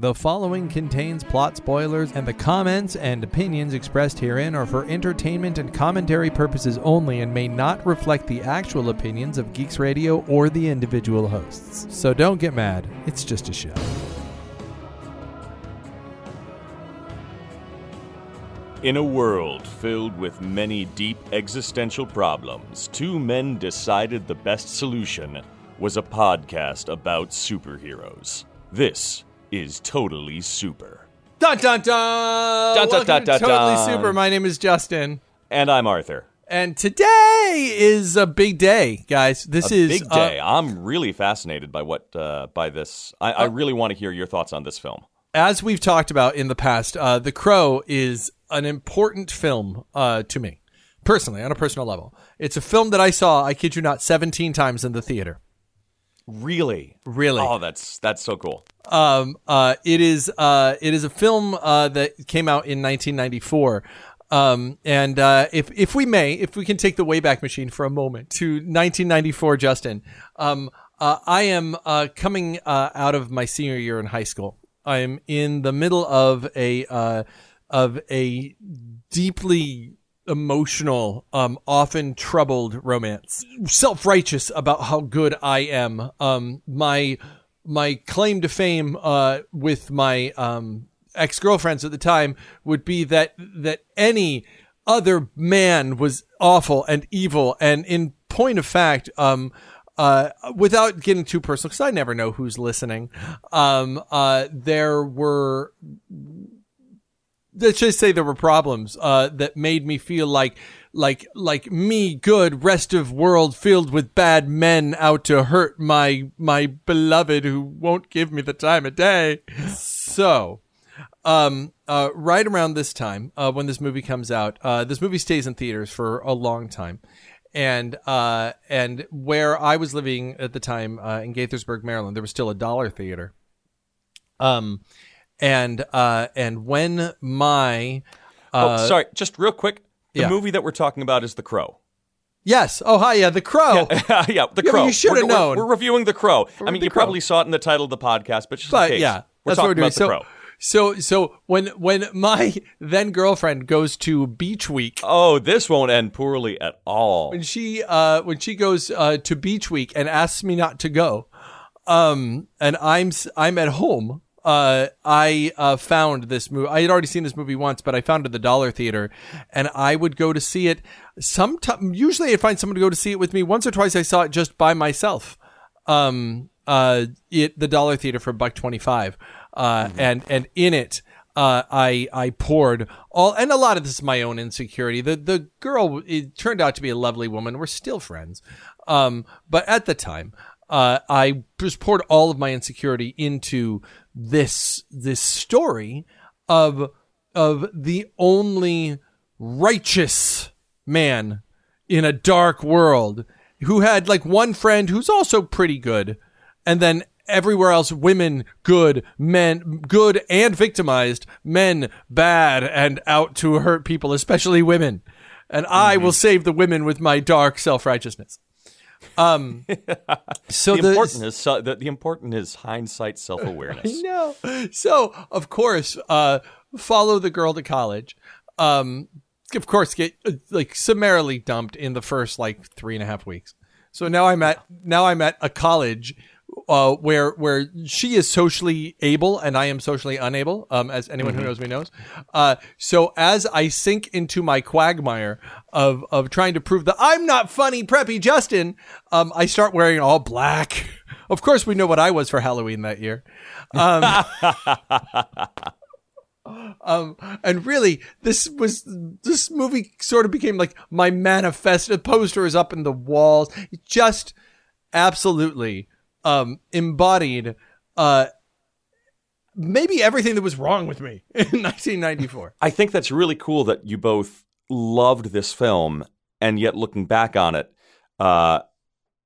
The following contains plot spoilers, and the comments and opinions expressed herein are for entertainment and commentary purposes only and may not reflect the actual opinions of Geeks Radio or the individual hosts. So don't get mad, it's just a show. In a world filled with many deep existential problems, two men decided the best solution was a podcast about superheroes. This is Totally Super. Dun dun dun! Dun, dun, Welcome dun, to Totally dun. Super. My name is Justin. And I'm Arthur. And today is a big day, guys. This A is big uh, day. I'm really fascinated by what uh, by this. I, I really want to hear your thoughts on this film. as we've talked about in the past, uh, The Crow is an important film uh, to me, personally, on a personal level. It's a film that I saw, I kid you not, 17 times in the theater. Really, Really. Oh, that's that's so cool. Um, uh, it is uh, it is a film uh, that came out in 1994. Um, and uh, if if we may, if we can take the Wayback Machine for a moment to 1994, Justin, um, uh, I am uh, coming uh, out of my senior year in high school. I am in the middle of a uh, of a deeply emotional, um, often troubled romance. Self righteous about how good I am. Um, my my claim to fame uh, with my um, ex girlfriends at the time would be that that any other man was awful and evil. And in point of fact, um, uh, without getting too personal, because I never know who's listening, um, uh, there were let's just say there were problems uh, that made me feel like like like me good rest of world filled with bad men out to hurt my my beloved who won't give me the time of day. So um uh right around this time uh when this movie comes out uh this movie stays in theaters for a long time. And uh and where I was living at the time uh, in Gaithersburg Maryland there was still a dollar theater. Um and uh and when my uh oh, sorry, just real quick. The yeah. movie that we're talking about is The Crow. yes oh hi yeah the crow yeah, The Yeah, Crow. you should We're- have we're- known. We're, reviewing The Crow. I mean, you Crow. probably saw it in the title of the podcast, but just in but case, yeah we're that's what talking we're doing about The so Crow. so so when when my then girlfriend goes to beach week Oh, this won't end poorly at all. when she uh when she goes uh to beach week and asks me not to go um and i'm i'm at home uh i uh found this movie i had already seen this movie once but i found it at the dollar theater and i would go to see it sometime usually i'd find someone to go to see it with me. Once or twice i saw it just by myself. Um uh it the dollar theater for buck 25 uh and and in it uh, I I poured all, and a lot of this is my own insecurity. The the girl it turned out to be a lovely woman. We're still friends, um, but at the time, uh, I just poured all of my insecurity into this this story of of the only righteous man in a dark world who had like one friend who's also pretty good and then everywhere else women good men good and victimized men bad and out to hurt people especially women. And i mm-hmm. will save the women with my dark self-righteousness um so the, important is so- the, the important is hindsight self awareness. no. So, of course, uh, follow the girl to college. Um, of course, get uh, like summarily dumped in the first like three and a half weeks. So now I'm at now I'm at a college uh, where where she is socially able and I am socially unable. Um, as anyone who knows me knows. Uh, so as I sink into my quagmire of of trying to prove that I'm not funny, preppy Justin, um, I start wearing all black. Of course, we know what I was for Halloween that year. Um, um, and really, this was this movie sort of became like my manifesto. Poster is up in the walls. Just absolutely um, embodied uh, maybe everything that was wrong with me in 1994. I think that's really cool that you both loved this film, and yet looking back on it, uh,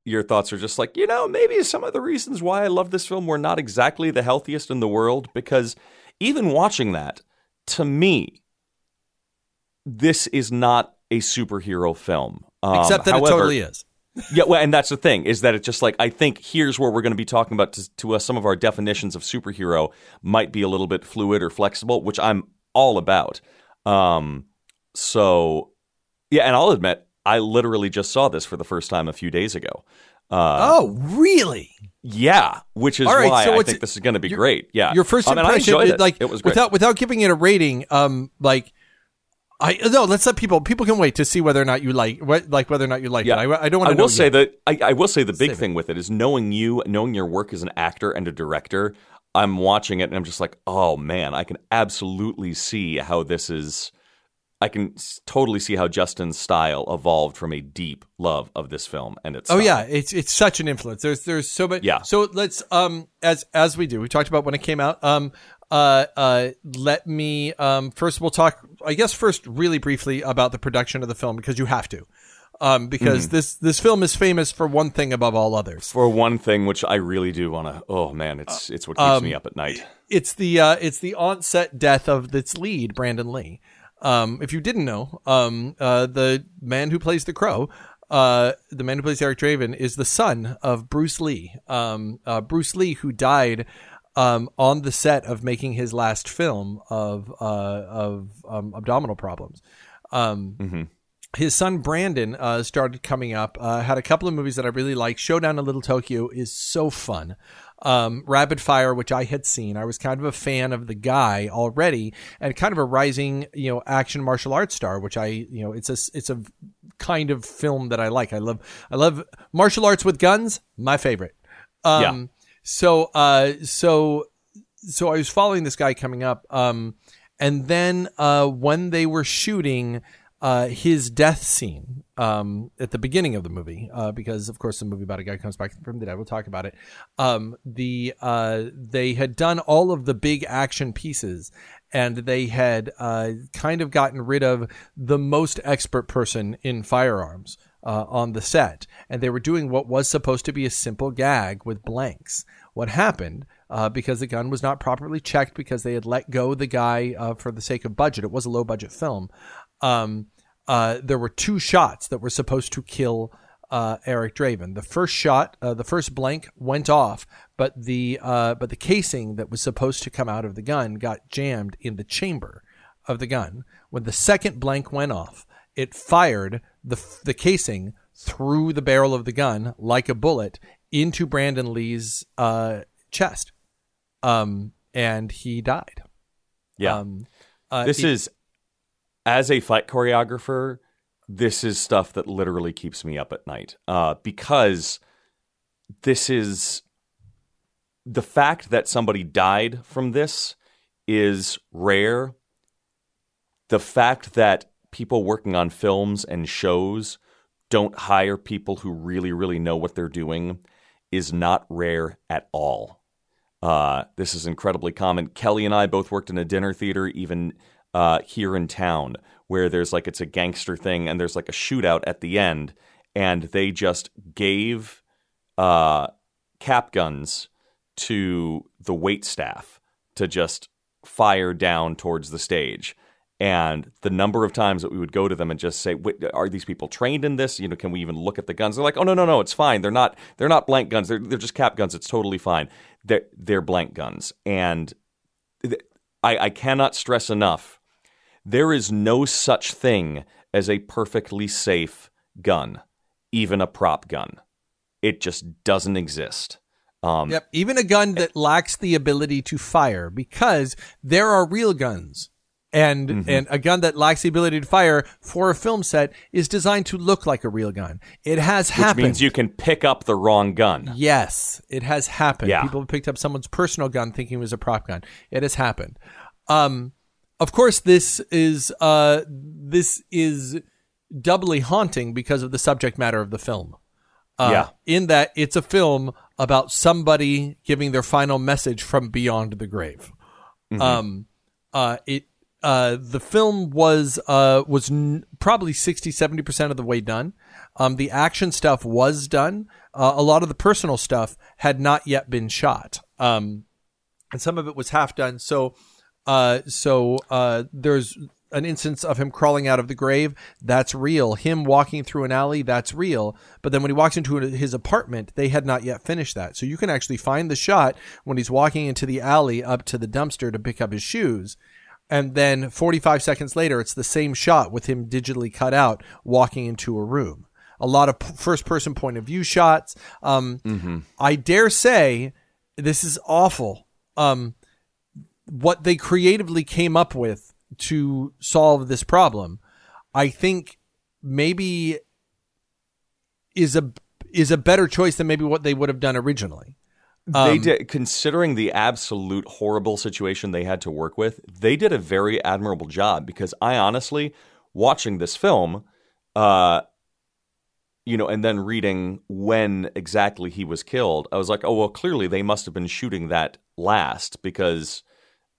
your thoughts are just like, you know, maybe some of the reasons why I love this film were not exactly the healthiest in the world, because even watching that, to me, this is not a superhero film. Um, Except that however- it totally is. Yeah, well, and that's the thing is that it's just like I think here's where we're going to be talking about to, to us some of our definitions of superhero might be a little bit fluid or flexible, which I'm all about. Um, so yeah, and I'll admit I literally just saw this for the first time a few days ago. Uh, oh, really? Yeah, which is right, why so I think this is going to be great. Yeah, Your first I impression, it. like it was great. without without giving it a rating, um, like I no, let's let people people can wait to see whether or not you like what like whether or not you like Yeah. it. I, I don't want to. I will say that I, I will say the big Save it. thing with it is knowing you, knowing your work as an actor and a director. I'm watching it and I'm just like, oh man, I can absolutely see how this is. I can totally see how Justin's style evolved from a deep love of this film and its. Oh style. yeah, it's it's such an influence. There's there's so much. Yeah. So let's um as as we do, we talked about when it came out. Um uh uh let me um first we'll talk. I guess first really briefly about the production of the film because you have to, um because Mm-hmm. this this film is famous for one thing above all others. For one thing, which I really do want to. Oh man, it's it's what keeps me up at night. It's the uh it's the onset death of its lead, Brandon Lee. Um, if you didn't know, um, uh, the man who plays the Crow, uh, the man who plays Eric Draven, is the son of Bruce Lee. Um, uh, Bruce Lee, who died um, on the set of making his last film of uh, of um, abdominal problems. Um, His son Brandon uh, started coming up. Uh, had a couple of movies that I really like. Showdown in Little Tokyo is so fun. Um, Rapid Fire, which I had seen, I was kind of a fan of the guy already, and kind of a rising, you know, action martial arts star. Which I, you know, it's a it's a kind of film that I like. I love I love martial arts with guns. My favorite. Um, Yeah. So uh, so so I was following this guy coming up, um, and then uh, when they were shooting uh, his death scene um, at the beginning of the movie, uh, because of course the movie about a guy comes back from the dead. We'll talk about it. Um, the uh, they had done all of the big action pieces, and they had uh, kind of gotten rid of the most expert person in firearms uh, on the set, and they were doing what was supposed to be a simple gag with blanks. What happened? Uh, because the gun was not properly checked because they had let go the guy uh, for the sake of budget. It was a low budget film. Um, uh, there were two shots that were supposed to kill uh, Eric Draven. The first shot, uh, the first blank went off, but the uh, but the casing that was supposed to come out of the gun got jammed in the chamber of the gun. When the second blank went off, it fired the the casing through the barrel of the gun like a bullet into Brandon Lee's uh, chest, um, and he died. Yeah, Um, uh, this it- is as a fight choreographer. This is stuff that literally keeps me up at night uh, because this is the fact that somebody died from this is rare. The fact that people working on films and shows don't hire people who really, really know what they're doing is not rare at all. Uh, this is incredibly common. Kelly and I both worked in a dinner theater, even uh, here in town, where there's like it's a gangster thing and there's like a shootout at the end, and they just gave uh, cap guns to the wait staff to just fire down towards the stage. And the number of times that we would go to them and just say, "Are these people trained in this? You know, can we even look at the guns?" They're like, "Oh no, no, no, it's fine. They're not. They're not blank guns. They're they're just cap guns. It's totally fine. They're they're blank guns." And th- I, I cannot stress enough: there is no such thing as a perfectly safe gun, even a prop gun. It just doesn't exist. Um, Yep, even a gun that lacks the ability to fire because there are real guns. And Mm-hmm. and a gun that lacks the ability to fire for a film set is designed to look like a real gun. It has which happened. Which means you can pick up the wrong gun. Yes, it has happened. Yeah. People have picked up someone's personal gun thinking it was a prop gun. It has happened. Um, of course, this is uh, this is doubly haunting because of the subject matter of the film. Uh, Yeah. In that it's a film about somebody giving their final message from beyond the grave. Um, uh, it uh, the film was uh, was n- probably 60 70 percent of the way done. Um, the action stuff was done. Uh, a lot of the personal stuff had not yet been shot, um, and some of it was half done. So, uh, so uh, there's an instance of him crawling out of the grave. That's real. Him walking through an alley. That's real. But then when he walks into his apartment, they had not yet finished that. So you can actually find the shot when he's walking into the alley up to the dumpster to pick up his shoes. And then 45 seconds later, it's the same shot with him digitally cut out walking into a room. A lot of first person point of view shots. Um, Mm-hmm. I dare say this is awful. Um, what they creatively came up with to solve this problem, I think maybe is a is a better choice than maybe what they would have done originally. They Um, did, considering the absolute horrible situation they had to work with, they did a very admirable job because I honestly, watching this film, uh, you know, and then reading when exactly he was killed, I was like, oh, well, clearly they must have been shooting that last because,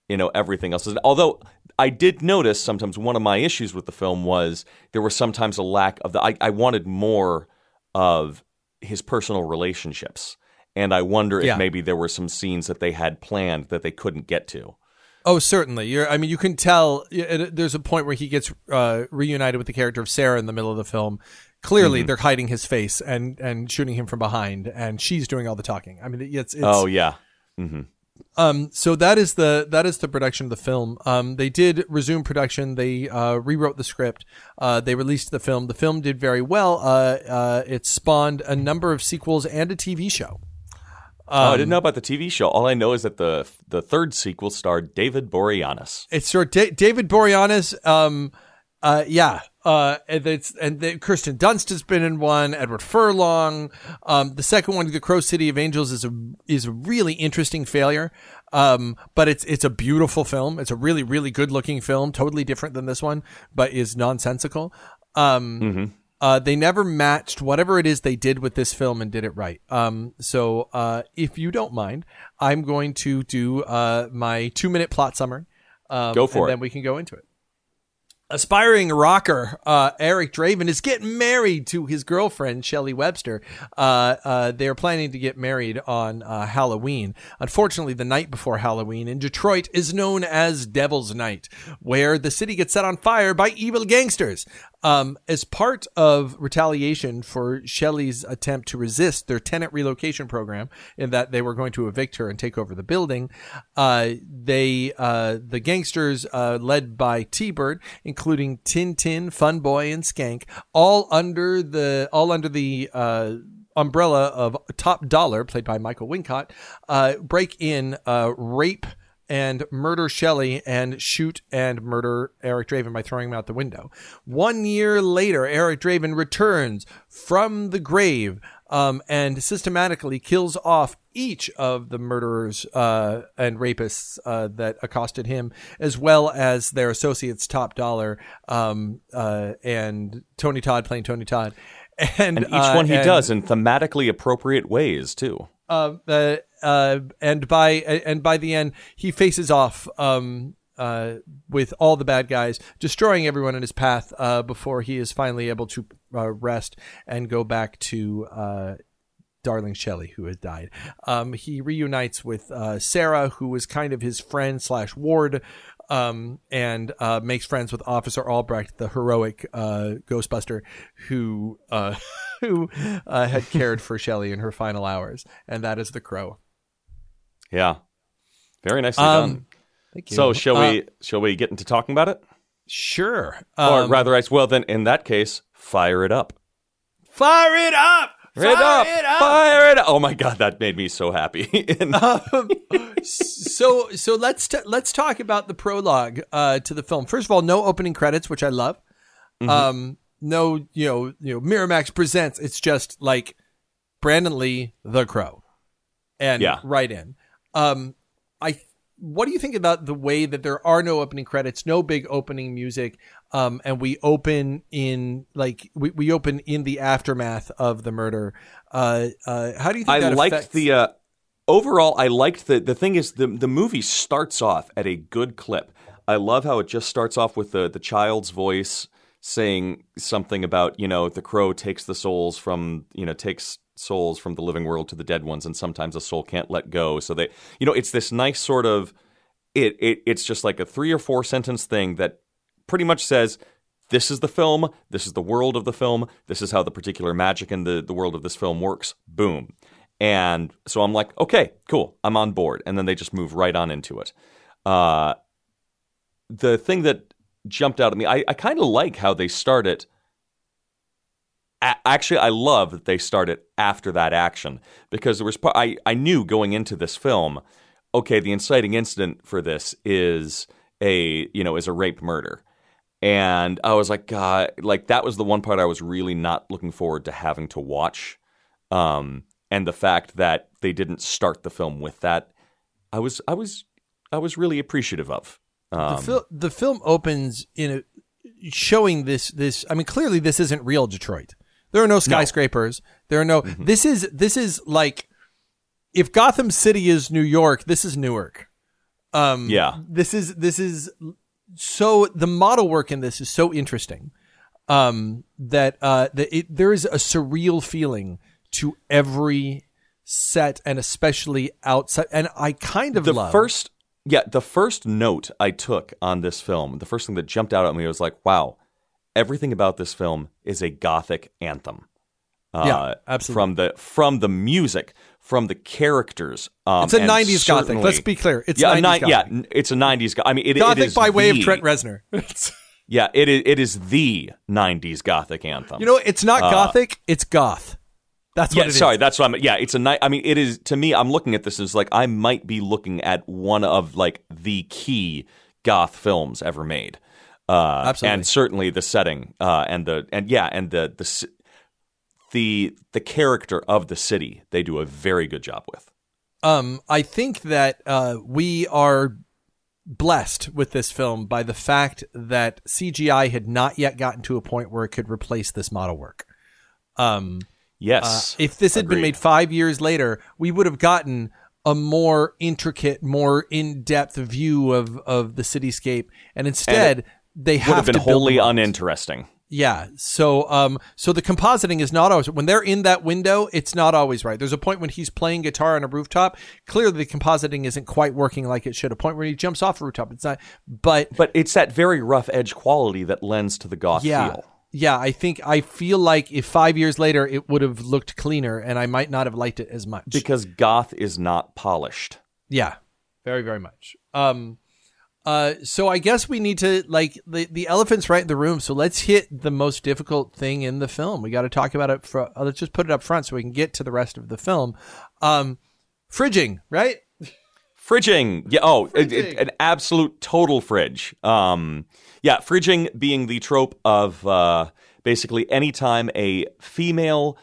you know, everything else is. Although I did notice sometimes one of my issues with the film was there was sometimes a lack of the, I, I wanted more of his personal relationships. And I wonder Yeah. if maybe there were some scenes that they had planned that they couldn't get to. Oh, certainly. You're. I mean, you can tell. There's a point where he gets uh, reunited with the character of Sarah in the middle of the film. Clearly, Mm-hmm. they're hiding his face and and shooting him from behind, and she's doing all the talking. I mean, it's. it's oh, yeah. hmm Um, so that is the that is the production of the film. Um, they did resume production. They uh, rewrote the script. Uh, they released the film. The film did very well. Uh, uh, it spawned a number of sequels and a TV show. Oh, I Um, didn't know about the TV show. All I know is that the the third sequel starred David Boreanaz. It's sort of David Boreanaz. Um, uh, yeah. Uh, and it's and the, Kirsten Dunst has been in one. Edward Furlong. Um, the second one, The Crow City of Angels, is a is a really interesting failure. Um, but it's it's a beautiful film. It's a really really good looking film. Totally different than this one, but is nonsensical. Um, uh, they never matched whatever it is they did with this film and did it right. Um, so uh, if you don't mind, I'm going to do uh, my two minute plot summary. Um, Go for and it. Then we can go into it. Aspiring rocker uh, Eric Draven is getting married to his girlfriend Shelley Webster. Uh, uh, they're planning to get married on uh, Halloween. Unfortunately, the night before Halloween in Detroit is known as Devil's Night, where the city gets set on fire by evil gangsters. Um, as part of retaliation for Shelley's attempt to resist their tenant relocation program, in that they were going to evict her and take over the building, uh, they uh, the gangsters uh, led by T-Bird, including Tin Tin, Fun Boy, and Skank, all under the all under the uh, umbrella of Top Dollar, played by Michael Wincott, uh, break in, uh, rape and murder Shelley and shoot and murder Eric Draven by throwing him out the window. One year later, Eric Draven returns from the grave um, and systematically kills off each of the murderers uh, and rapists uh, that accosted him, as well as their associates, Top Dollar um, uh, and Tony Todd playing Tony Todd. And, And each uh, one he and- does in thematically appropriate ways, too. uh, uh, uh, and by and by the end, he faces off um, uh, with all the bad guys, destroying everyone in his path uh, before he is finally able to uh, rest and go back to. Uh, Darling Shelley, who has died. Um, he reunites with uh, Sarah, who was kind of his friend slash ward, um, and uh, makes friends with Officer Albrecht, the heroic uh, Ghostbuster, who uh, who uh, had cared for Shelley in her final hours, and that is the Crow. Yeah. Very nicely done. Um, Thank you. So shall Uh, we shall we get into talking about it? Sure. or Um, rather, I well then in that case, fire it up. fire it up. Fire it up! it up. Fire it up! Oh my god, that made me so happy. Um, so so let's t- let's talk about the prologue uh, to the film. First of all, no opening credits, which I love. Mm-hmm. Um, no, you know, you know, Miramax presents. It's just like Brandon Lee, The Crow, and Yeah. right in. Um, I. What do you think about the way that there are no opening credits, no big opening music, um, and we open in like we, we open in the aftermath of the murder? Uh, uh, how do you think I liked affects- the uh, overall. I liked the the thing is the the movie starts off at a good clip. I love how it just starts off with the the child's voice saying something about you know the crow takes the souls from you know takes souls from the living world to the dead ones, and sometimes a soul can't let go. So they you know it's this nice sort of it, it it's just like a three or four sentence thing that pretty much says this is the film, this is the world of the film, this is how the particular magic in the, the world of this film works. Boom. And so I'm like, okay, cool, I'm on board. And then they just move right on into it. Uh, the thing that jumped out at me, I, I kind of like how they start it. Actually, I love that they started after that action because there was. I I knew going into this film, okay, the inciting incident for this is a you know is a rape murder, and I was like, God, like that was the one part I was really not looking forward to having to watch, um, and the fact that they didn't start the film with that, I was I was I was really appreciative of. Um, the, fil- the film opens in a showing this this I mean clearly this isn't real Detroit. There are no skyscrapers. There are no Mm-hmm. this is this is like if Gotham City is New York, this is Newark. Um Yeah. This is this is so the model work in this is so interesting. Um that uh that it, there is a surreal feeling to every set and especially outside and I kind of the love first yeah the first note i took on this film the first thing that jumped out at me was like wow everything about this film is a gothic anthem uh, Yeah, absolutely. from the from the music from the characters um, It's a 90s gothic. Let's be clear. It's yeah, a 90s ni- gothic. yeah it's a 90s go- i mean it, it Gothic is by way of Trent Reznor. Yeah it is, it is the 90s gothic anthem you know, it's not gothic, it's goth. That's Uh, yeah, what it is. sorry, that's what I'm. Yeah, it's a night. I mean, it is to me. I'm looking at this as like I might be looking at one of like the key goth films ever made. Uh, Absolutely. and certainly the setting uh, and the and yeah, and the the the the character of the city they do a very good job with. Um, I think that uh, we are blessed with this film by the fact that CGI had not yet gotten to a point where it could replace this model work. Um, uh, Yes, if this had been made five years later, we would have gotten a more intricate, more in-depth view of of the cityscape, and instead they would have have been to wholly uninteresting. Yeah. So um so the compositing is not always when they're in that window, it's not always right. There's a point when he's playing guitar on a rooftop. Clearly the compositing isn't quite working like it should. A point where he jumps off a rooftop. It's not but But it's that very rough edge quality that lends to the goth yeah. feel. Yeah, I think I feel like if five years later it would have looked cleaner and I might not have liked it as much. Because goth is not polished. Yeah, very, very much. Um, uh, so I guess we need to like the the elephant's right in the room. So let's hit the most difficult thing in the film. We got to talk about it. For, uh, let's just put it up front so we can get to the rest of the film. Um, fridging, right? Fridging, yeah. Oh, it- it- an absolute total fridge. Um, yeah, fridging being the trope of uh, basically anytime a female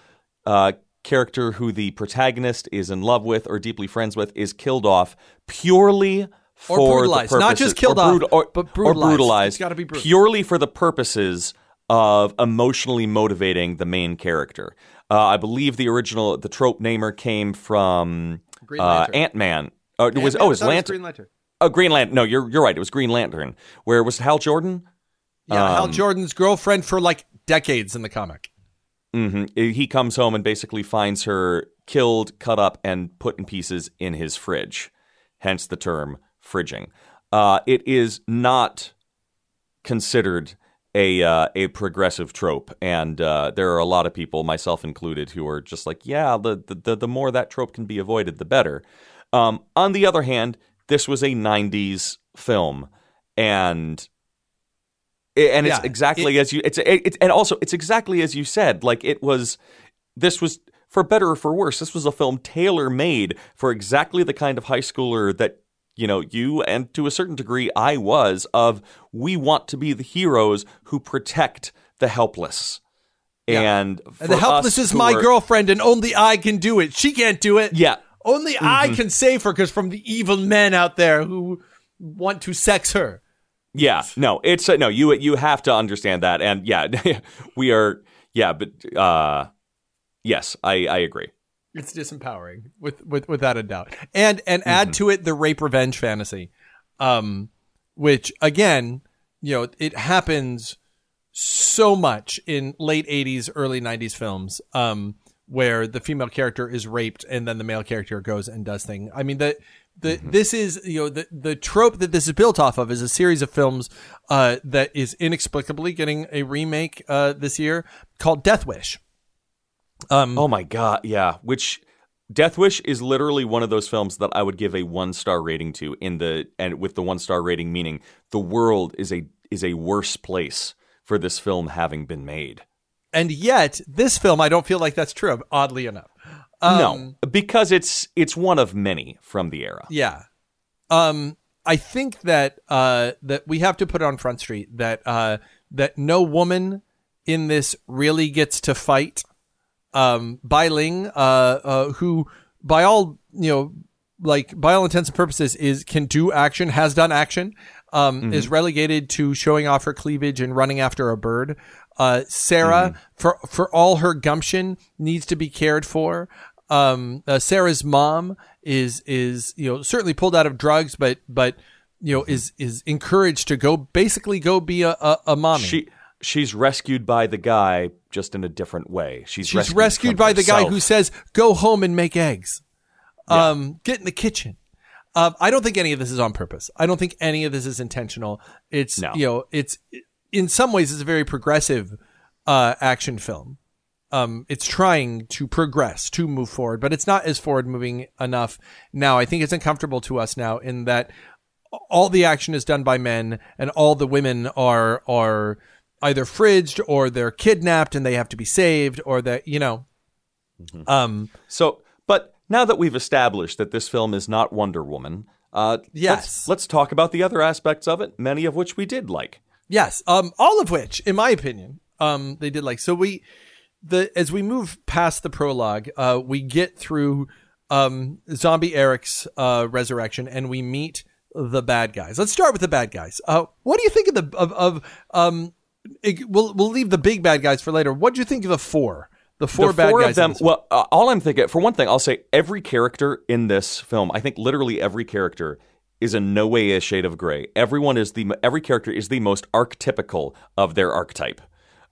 uh, character who the protagonist is in love with or deeply friends with is killed off purely for brutalized. the Not just killed or off, or, but or brutalized. brutalized. It's gotta be brutal. purely for the purposes of emotionally motivating the main character. Uh, I believe the original the trope namer came from Green uh, Ant Man. Oh, it was oh, it was Lantern. Green Lantern. Oh, Green Lantern. No, you're you're right. It was Green Lantern. Where was Hal Jordan? Yeah, Hal Um, Jordan's girlfriend for like decades in the comic. hmm He comes home and basically finds her killed, cut up, and put in pieces in his fridge. Hence the term fridging. Uh, it is not considered a uh, a progressive trope, and uh, there are a lot of people, myself included, who are just like, yeah, the the the more that trope can be avoided, the better. Um, on the other hand, this was a '90s film, and and it's Yeah, exactly as you it's it, and also it's exactly as you said. Like it was, this was for better or for worse. This was a film tailor made for exactly the kind of high schooler that you know you and to a certain degree I was. Of we want to be the heroes who protect the helpless. And, for And the helpless is my are- girlfriend, and only I can do it. She can't do it. Yeah, Only I can save her because from the evil men out there who want to sex her. Yeah, no, it's uh, no. You you have to understand that, and yeah, we are. Yeah, but uh, yes, I I agree. It's disempowering, with, with without a doubt. And and add to it the rape revenge fantasy, um, which again, you know, it happens so much in late '80s, early '90s films, um, where the female character is raped and then the male character goes and does thing. I mean, the The, This is you know the the trope that this is built off of is a series of films uh, that is inexplicably getting a remake uh, this year called Death Wish. Um, Oh my god, yeah. Which Death Wish is literally one of those films that I would give a one star rating to. In the and with the one star rating meaning the world is a is a worse place for this film having been made. and yet this film I don't feel like that's true. Oddly enough, um, no, because it's it's one of many from the era. Yeah. Um I think that uh that we have to put on Front Street that uh that no woman in this really gets to fight um Bai Ling uh uh who by all you know like by all intents and purposes is can do action has done action um is relegated to showing off her cleavage and running after a bird. Uh Sarah for for all her gumption needs to be cared for. Um uh, Sarah's mom is is you know certainly pulled out of drugs but but you know is is encouraged to go basically go be a a, a mommy. She she's rescued by the guy just in a different way. She's, She's rescued, from by the guy who says, "Go home and make eggs. Um, get in the kitchen." Um, I don't think any of this is on purpose. I don't think any of this is intentional. It's No. you know, it's in some ways it's a very progressive uh, action film. Um, it's trying to progress to move forward, but it's not as forward moving enough now. I think it's uncomfortable to us now in that all the action is done by men and all the women are are either fridged or they're kidnapped and they have to be saved or that you know. Um So, but now that we've established that this film is not Wonder Woman, uh, Yes. let's, let's talk about the other aspects of it, many of which we did like. yes. Um all of which in my opinion um they did like. So we the as we move past the prologue uh we get through um zombie eric's uh resurrection and we meet the bad guys. Let's start with the bad guys. Uh what do you think of the of, of um it- we'll we'll leave the big bad guys for later what do you think of the four the four the bad four guys of them. Well, uh, all I'm thinking, for one thing, I'll say every character in this film, I think literally every character is in no way a shade of gray. Everyone is the every character is the most archetypical of their archetype,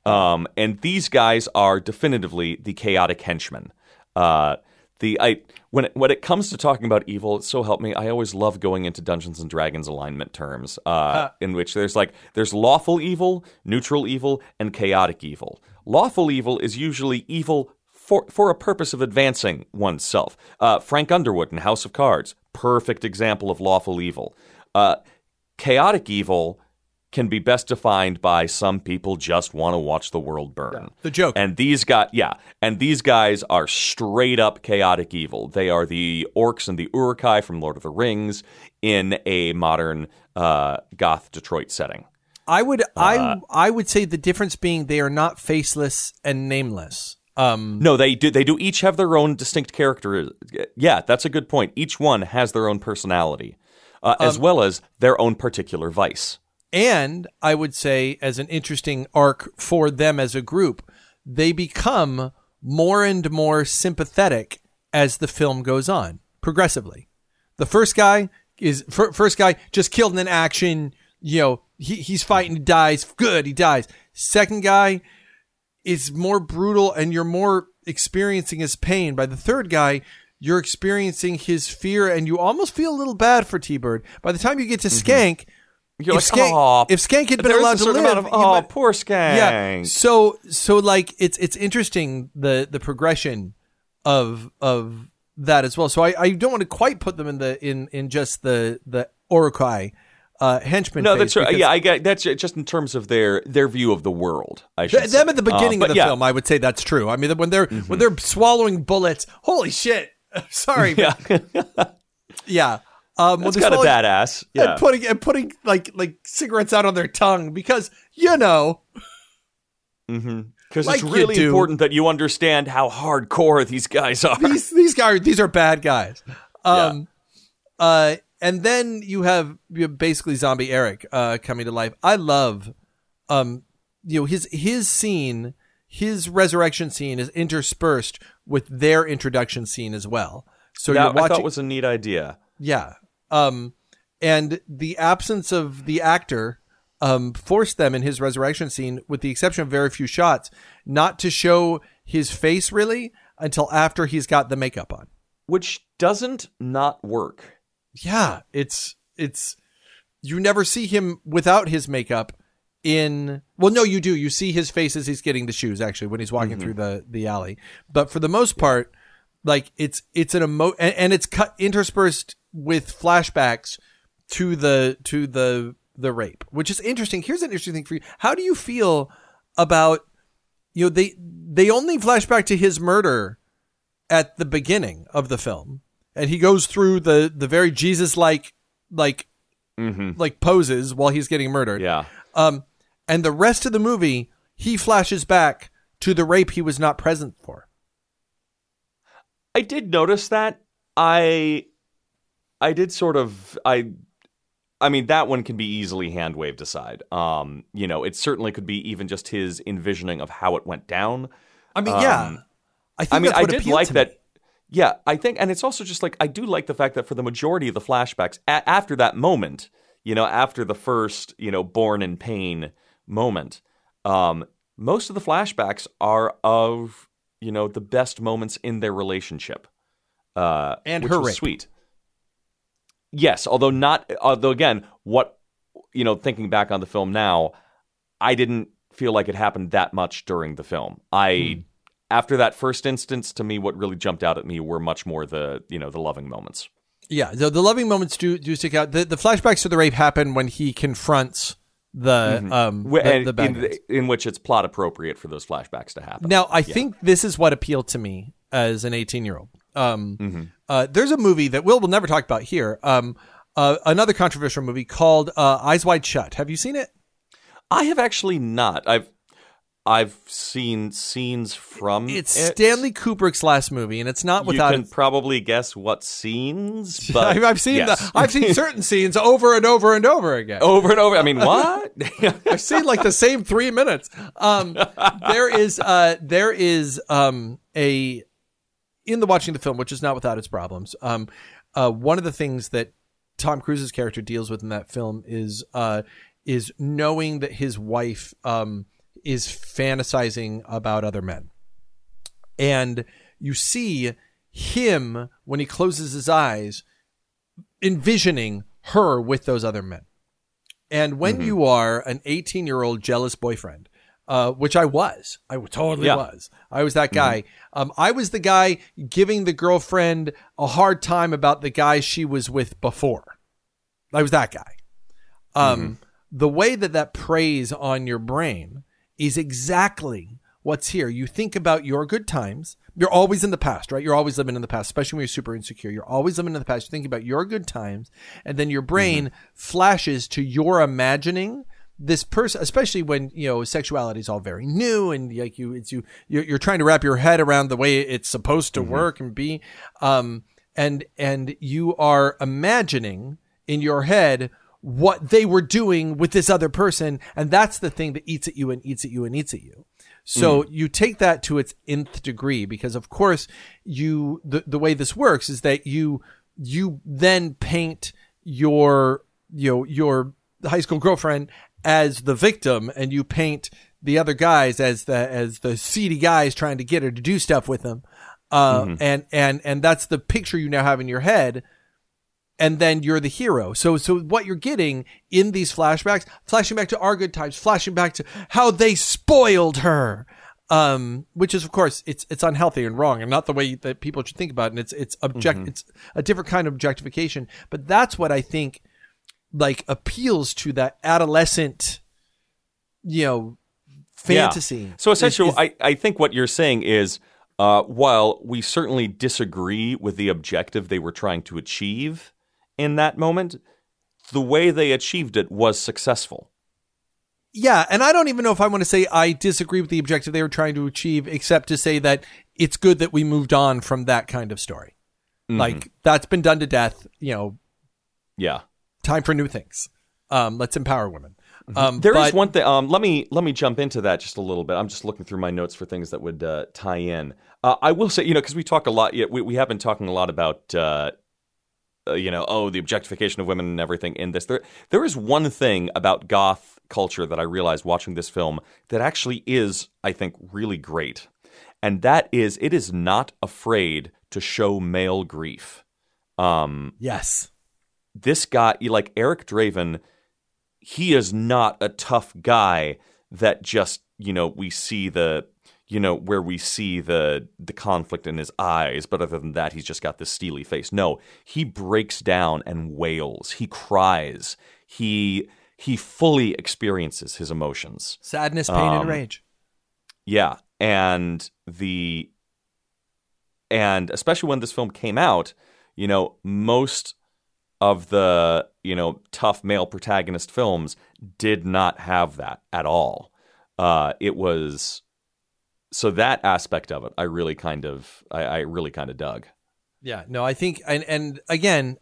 um, and these guys are definitively the chaotic henchmen. Uh, the I when it, when it comes to talking about evil, so help me, I always love going into Dungeons and Dragons alignment terms, uh, in which there's like there's lawful evil, neutral evil, and chaotic evil. Lawful evil is usually evil for for a purpose of advancing oneself. Uh, Frank Underwood in House of Cards, perfect example of lawful evil. Uh, chaotic evil can be best defined by some people just want to watch the world burn. The joke. And these guys, yeah, and these guys are straight up chaotic evil. They are the orcs and the Uruk-hai from Lord of the Rings in a modern uh, goth Detroit setting. I would Uh, I I would say the difference being they are not faceless and nameless. Um No, they do. They do each have their own distinct character. Yeah, that's a good point. Each one has their own personality, uh, as Um, well as their own particular vice. And I would say as an interesting arc for them as a group, they become more and more sympathetic as the film goes on progressively. The first guy is fir- first guy just killed in an action, you know, he, he's fighting, he dies, good, he dies. Second guy is more brutal and you're more experiencing his pain. By the third guy, you're experiencing his fear and you almost feel a little bad for T-Bird. By the time you get to mm-hmm. Skank, You're if, like, Skank, "Aw, if Skank had been allowed a to live, of, oh, might- poor Skank. yeah. So so like it's it's interesting the the progression of of that as well. So I, I don't want to quite put them in the in in just the the Uruk-hai uh henchman. No, that's right. Yeah, I get that's just in terms of their their view of the world. I should th- them at the beginning Uh, of the yeah, film, I would say that's true. I mean, when they're when they're swallowing bullets, holy shit! Sorry, Yeah, but yeah. Um, that's kind of badass. And Yeah, putting and putting like like cigarettes out on their tongue because you know because like it's really important that you understand how hardcore these guys are. these these guys these are bad guys. Um, uh, and then you have, you have basically zombie Eric uh coming to life. I love, um, you know his his scene, his resurrection scene is interspersed with their introduction scene as well. So that you're I watching, thought was a neat idea. yeah. Um, and the absence of the actor um, forced them in his resurrection scene, with the exception of very few shots, not to show his face really until after he's got the makeup on. which doesn't not work. Yeah, it's it's you never see him without his makeup in well no you do. You see his face as he's getting the shoes actually when he's walking through the the alley. But for the most part like it's it's an emo and, and it's cut interspersed with flashbacks to the to the the rape which is interesting here's an interesting thing for you how do you feel about you know they they only flashback to his murder at the beginning of the film and he goes through the the very jesus like like mm-hmm. like poses while he's getting murdered Yeah. um, and the rest of the movie, he flashes back to the rape he was not present for. I did notice that. I I did sort of I I mean that one can be easily hand waved aside. Um, you know, it certainly could be even just his envisioning of how it went down. I mean, yeah, Um, I think I mean, I did like that. Yeah, I think, and it's also just like I do like the fact that for the majority of the flashbacks, a- after that moment, you know, after the first, you know, born in pain moment, um, most of the flashbacks are of you know the best moments in their relationship, uh, And which her rape. sweet. Yes, although not, although again, what you know, thinking back on the film now, I didn't feel like it happened that much during the film. I Hmm. after that first instance, to me, what really jumped out at me were much more the you know the loving moments. Yeah, the, the loving moments do do stick out. The, the flashbacks to the rape happen when he confronts the um the, the in, in which it's plot appropriate for those flashbacks to happen. Now, I think this is what appealed to me as an 18 year old. Um, Mm-hmm. uh, there's a movie that Will will never talk about here. Um, uh, another controversial movie called uh, Eyes Wide Shut. Have you seen it? I have actually not. I've I've seen scenes from It's it. Stanley Kubrick's last movie, and it's not without. You can its- probably guess what scenes, but I've, I've seen yes. the, I've seen certain scenes over and over and over again. over and over. I mean, what? I've seen like the same three minutes. Um, there is uh, there is um, a in the watching the film, which is not without its problems. Um, uh, one of the things that Tom Cruise's character deals with in that film is uh, is knowing that his wife um, is fantasizing about other men, and you see him when he closes his eyes envisioning her with those other men. And when you are an 18 year old jealous boyfriend, uh, which I was, I totally Yeah. was. I was that guy. Um, I was the guy giving the girlfriend a hard time about the guy she was with before. I was that guy. Um, The way that that preys on your brain is exactly what's here. You think about your good times. You're always in the past, right? You're always living in the past, especially when you're super insecure. You're always living in the past. You think about your good times, and then your brain flashes to your imagining this person, especially when you know sexuality is all very new and like you, it's you, you're, you're trying to wrap your head around the way it's supposed to work and be, um, and and you are imagining in your head what they were doing with this other person and that's the thing that eats at you and eats at you and eats at you. So you take that to its nth degree because of course you the, the way this works is that you you then paint your you know your high school girlfriend as the victim and you paint the other guys as the as the seedy guys trying to get her to do stuff with them uh, and and and that's the picture you now have in your head and then you're the hero. So so what you're getting in these flashbacks, flashing back to our good times, flashing back to how they spoiled her. Um, which is of course it's it's unhealthy and wrong and not the way that people should think about it. And it's it's object it's a different kind of objectification. But that's what I think like appeals to that adolescent, you know, fantasy. Yeah. So essentially, Is- is- I, I think what you're saying is uh, while we certainly disagree with the objective they were trying to achieve in that moment, the way they achieved it was successful. Yeah, and I don't even know if I want to say I disagree with the objective they were trying to achieve, except to say that it's good that we moved on from that kind of story. Mm-hmm. Like that's been done to death. You know, Yeah. Time for new things. Um, let's empower women. Um, There is but- one thing. Um, let me let me jump into that just a little bit. I'm just looking through my notes for things that would uh, tie in. Uh, I will say, you know, because we talk a lot. We we have been talking a lot about, uh, uh, you know, oh, the objectification of women and everything in this. There there is one thing about goth culture that I realized watching this film that actually is, I think, really great, and that is it is not afraid to show male grief. Um, Yes. This guy, like Eric Draven, he is not a tough guy that just you know we see the you know where we see the the conflict in his eyes but other than that he's just got this steely face. No he breaks down and wails. He cries. He he fully experiences his emotions. Sadness pain Um, and rage. yeah and the and especially when this film came out you know most of the you know tough male protagonist films did not have that at all uh it was so that aspect of it i really kind of i, I really kind of dug Yeah, no, I think, and and again,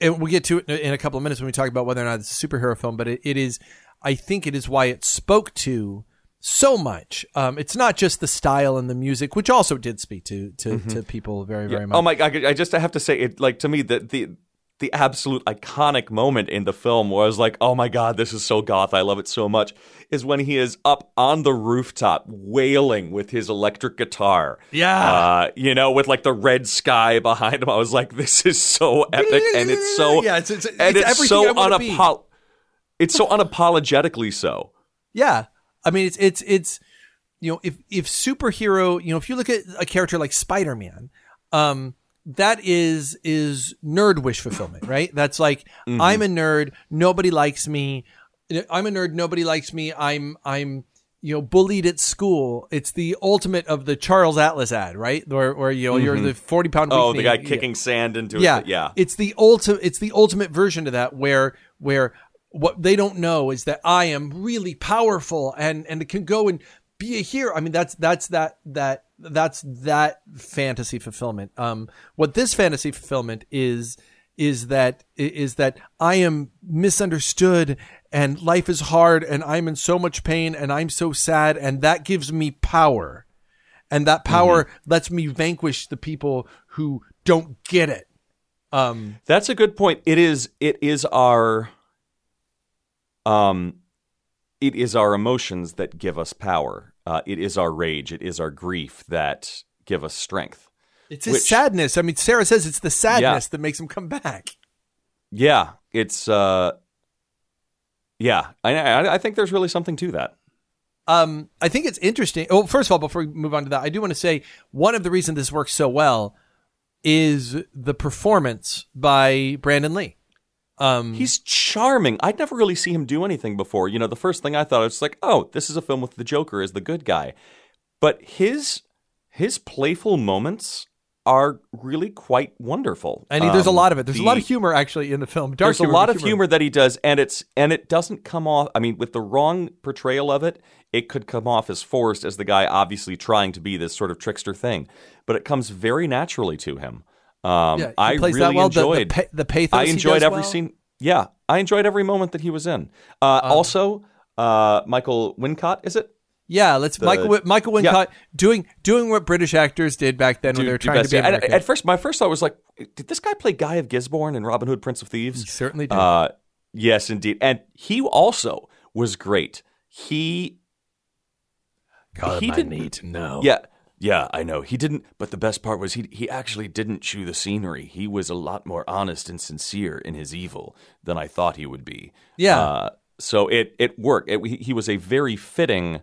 and we'll get to it in a couple of minutes when we talk about whether or not it's a superhero film. But it, it is, I think, it is why it spoke to so much. Um, it's not just the style and the music, which also did speak to to, to people very very much. oh my god i just have to say it like to me the the the absolute iconic moment in the film where I was like, oh my god, this is so goth. I love it so much. Is when he is up on the rooftop wailing with his electric guitar. Yeah. uh, you know, with like the red sky behind him. I was like, this is so epic, and it's so Yeah, it's- it's- and it's it's, I so wanna be. unapo- It's so unapologetically so. Yeah. I mean, it's it's it's you know, if if superhero, you know, if you look at a character like Spider Man, um, that is is nerd wish fulfillment, right? That's like I'm a nerd, nobody likes me. I'm a nerd, nobody likes me. I'm I'm you know bullied at school. It's the ultimate of the Charles Atlas ad, right? Where where you know you're the forty pound. Oh, the guy kicking sand into yeah, it. Yeah. It's the ultimate. It's the ultimate version of that, where where what they don't know is that I am really powerful and and it can go and be a hero. I mean, that's that's that that that's that fantasy fulfillment. Um, what this fantasy fulfillment is is that is that I am misunderstood and life is hard and I'm in so much pain and I'm so sad and that gives me power and that power lets me vanquish the people who don't get it. Um, That's a good point. It is it is our um it is our emotions that give us power. Uh, it is our rage, it is our grief that give us strength. it's Which- sadness. I mean, Sarah says it's the sadness that makes him come back. Yeah, it's uh yeah, I I, I think there's really something to that. Um, I think it's interesting. Oh, first of all, before we move on to that, I do want to say one of the reasons this works so well is the performance by Brandon Lee. Um, He's charming. I'd never really see him do anything before. You know, the first thing I thought was like, "Oh, this is a film with the Joker as the good guy." But his his playful moments are really quite wonderful. and he, there's a Um, lot of it. There's a lot of humor actually in the film. Dark There's a lot but of humor that he does, and it's and it doesn't come off. I mean, with the wrong portrayal of it, it could come off as forced, as the guy obviously trying to be this sort of trickster thing. But it comes very naturally to him. Um, Yeah, I really that well. The- the enjoyed. the pathos I he enjoyed does every well. scene. Yeah, I enjoyed every moment that he was in. Uh, also, uh, Michael Wincott, is it? Yeah, let's The- Michael Michael Yeah. Wincott doing doing what British actors did back then when they were do trying to be And American. at first, my first thought was like, did this guy play Guy of Gisborne in Robin Hood, Prince of Thieves? He certainly did. Uh, yes, indeed. And he also was great. He God, he I didn't- need to know. Yeah, yeah, I know. He didn't, but the best part was he he actually didn't chew the scenery. He was a lot more honest and sincere in his evil than I thought he would be. Yeah. Uh, so it it worked. It, he, was a very fitting.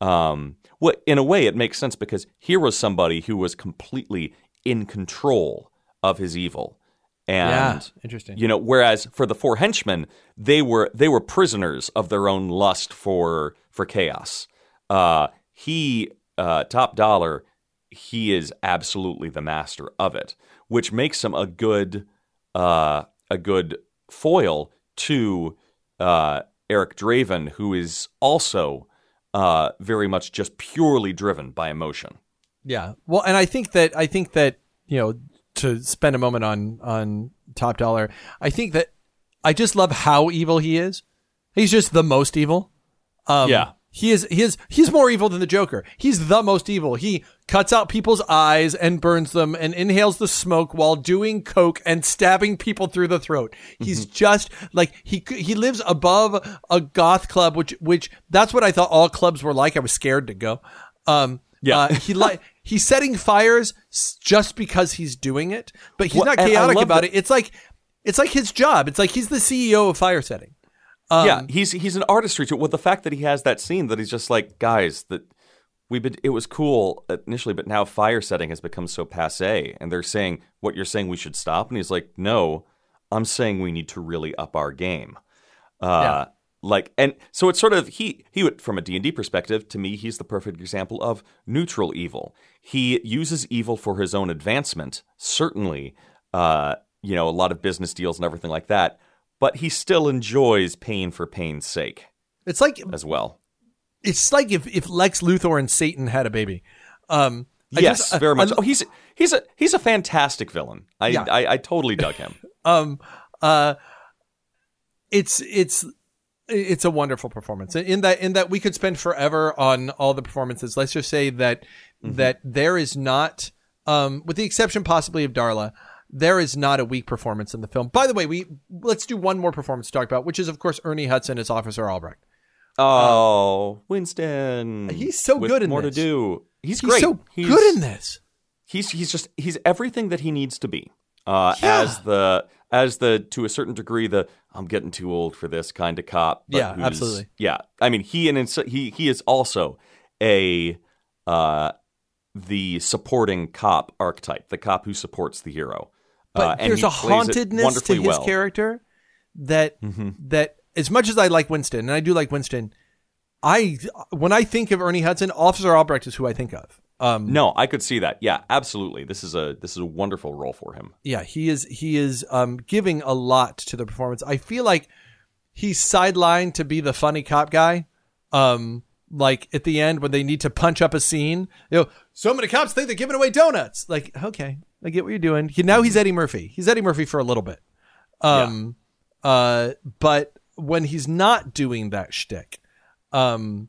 Um, what in a way it makes sense because here was somebody who was completely in control of his evil, and yeah, interesting. you know whereas for the four henchmen they were they were prisoners of their own lust for for chaos uh he uh top dollar he is absolutely the master of it which makes him a good uh a good foil to uh Eric Draven who is also uh very much just purely driven by emotion Yeah. Well, and I think that I think that you know to spend a moment on on Top Dollar, I think that I just love how evil he is. He's just the most evil. Um, Yeah. He is he is he's more evil than the Joker. He's the most evil. He cuts out people's eyes and burns them and inhales the smoke while doing coke and stabbing people through the throat. He's Mm-hmm. just like he he lives above a goth club which which that's what I thought all clubs were like. I was scared to go. Um Yeah. uh, he like he's setting fires just because he's doing it, but he's Well, not chaotic about that- it. It's like it's like his job. It's like he's the CEO of fire setting. Um, yeah, he's he's an artistry to With the fact that he has that scene that he's just like, guys, that we've been. It was cool initially, but now fire setting has become so passe, and they're saying what you're saying we should stop, and he's like, no, I'm saying we need to really up our game. Uh, Yeah. Like, and so it's sort of he he would from a D and D perspective. To me, he's the perfect example of neutral evil. He uses evil for his own advancement, certainly. Uh, you know, a lot of business deals and everything like that. But he still enjoys pain for pain's sake It's like as well. it's like if if Lex Luthor and Satan had a baby. Um, I yes, just- I- very much. I- oh, he's he's a he's a fantastic villain. I Yeah. I, I totally dug him. um uh it's it's it's a wonderful performance in that in that we could spend forever on all the performances let's just say that Mm-hmm. that there is not um with the exception possibly of darla there is not a weak performance in the film by the way we let's do one more performance to talk about which is of course ernie hudson as officer albrecht Oh, Winston. He's so good in this. more this. to do. He's, he's great. so he's, good in this He's he's just he's everything that he needs to be. Uh, Yeah. as the as the to a certain degree the I'm getting too old for this kind of cop. but Yeah, absolutely. Yeah, I mean he and ins- he he is also a uh, the supporting cop archetype, the cop who supports the hero. But Uh, there's a hauntedness to his well. character that Mhm. that as much as I like Winston and I do like Winston, I when I think of Ernie Hudson, Officer Albrecht is who I think of. Um, No, I could see that. Yeah, absolutely. This is a this is a wonderful role for him. yeah, he is he is um, giving a lot to the performance. I feel like he's sidelined to be the funny cop guy. Um, like at the end when they need to punch up a scene, you know, so many cops think they're giving away donuts. Like, okay, I get what you're doing. He, now he's Eddie Murphy. He's Eddie Murphy for a little bit. Um, uh, but when he's not doing that shtick, um,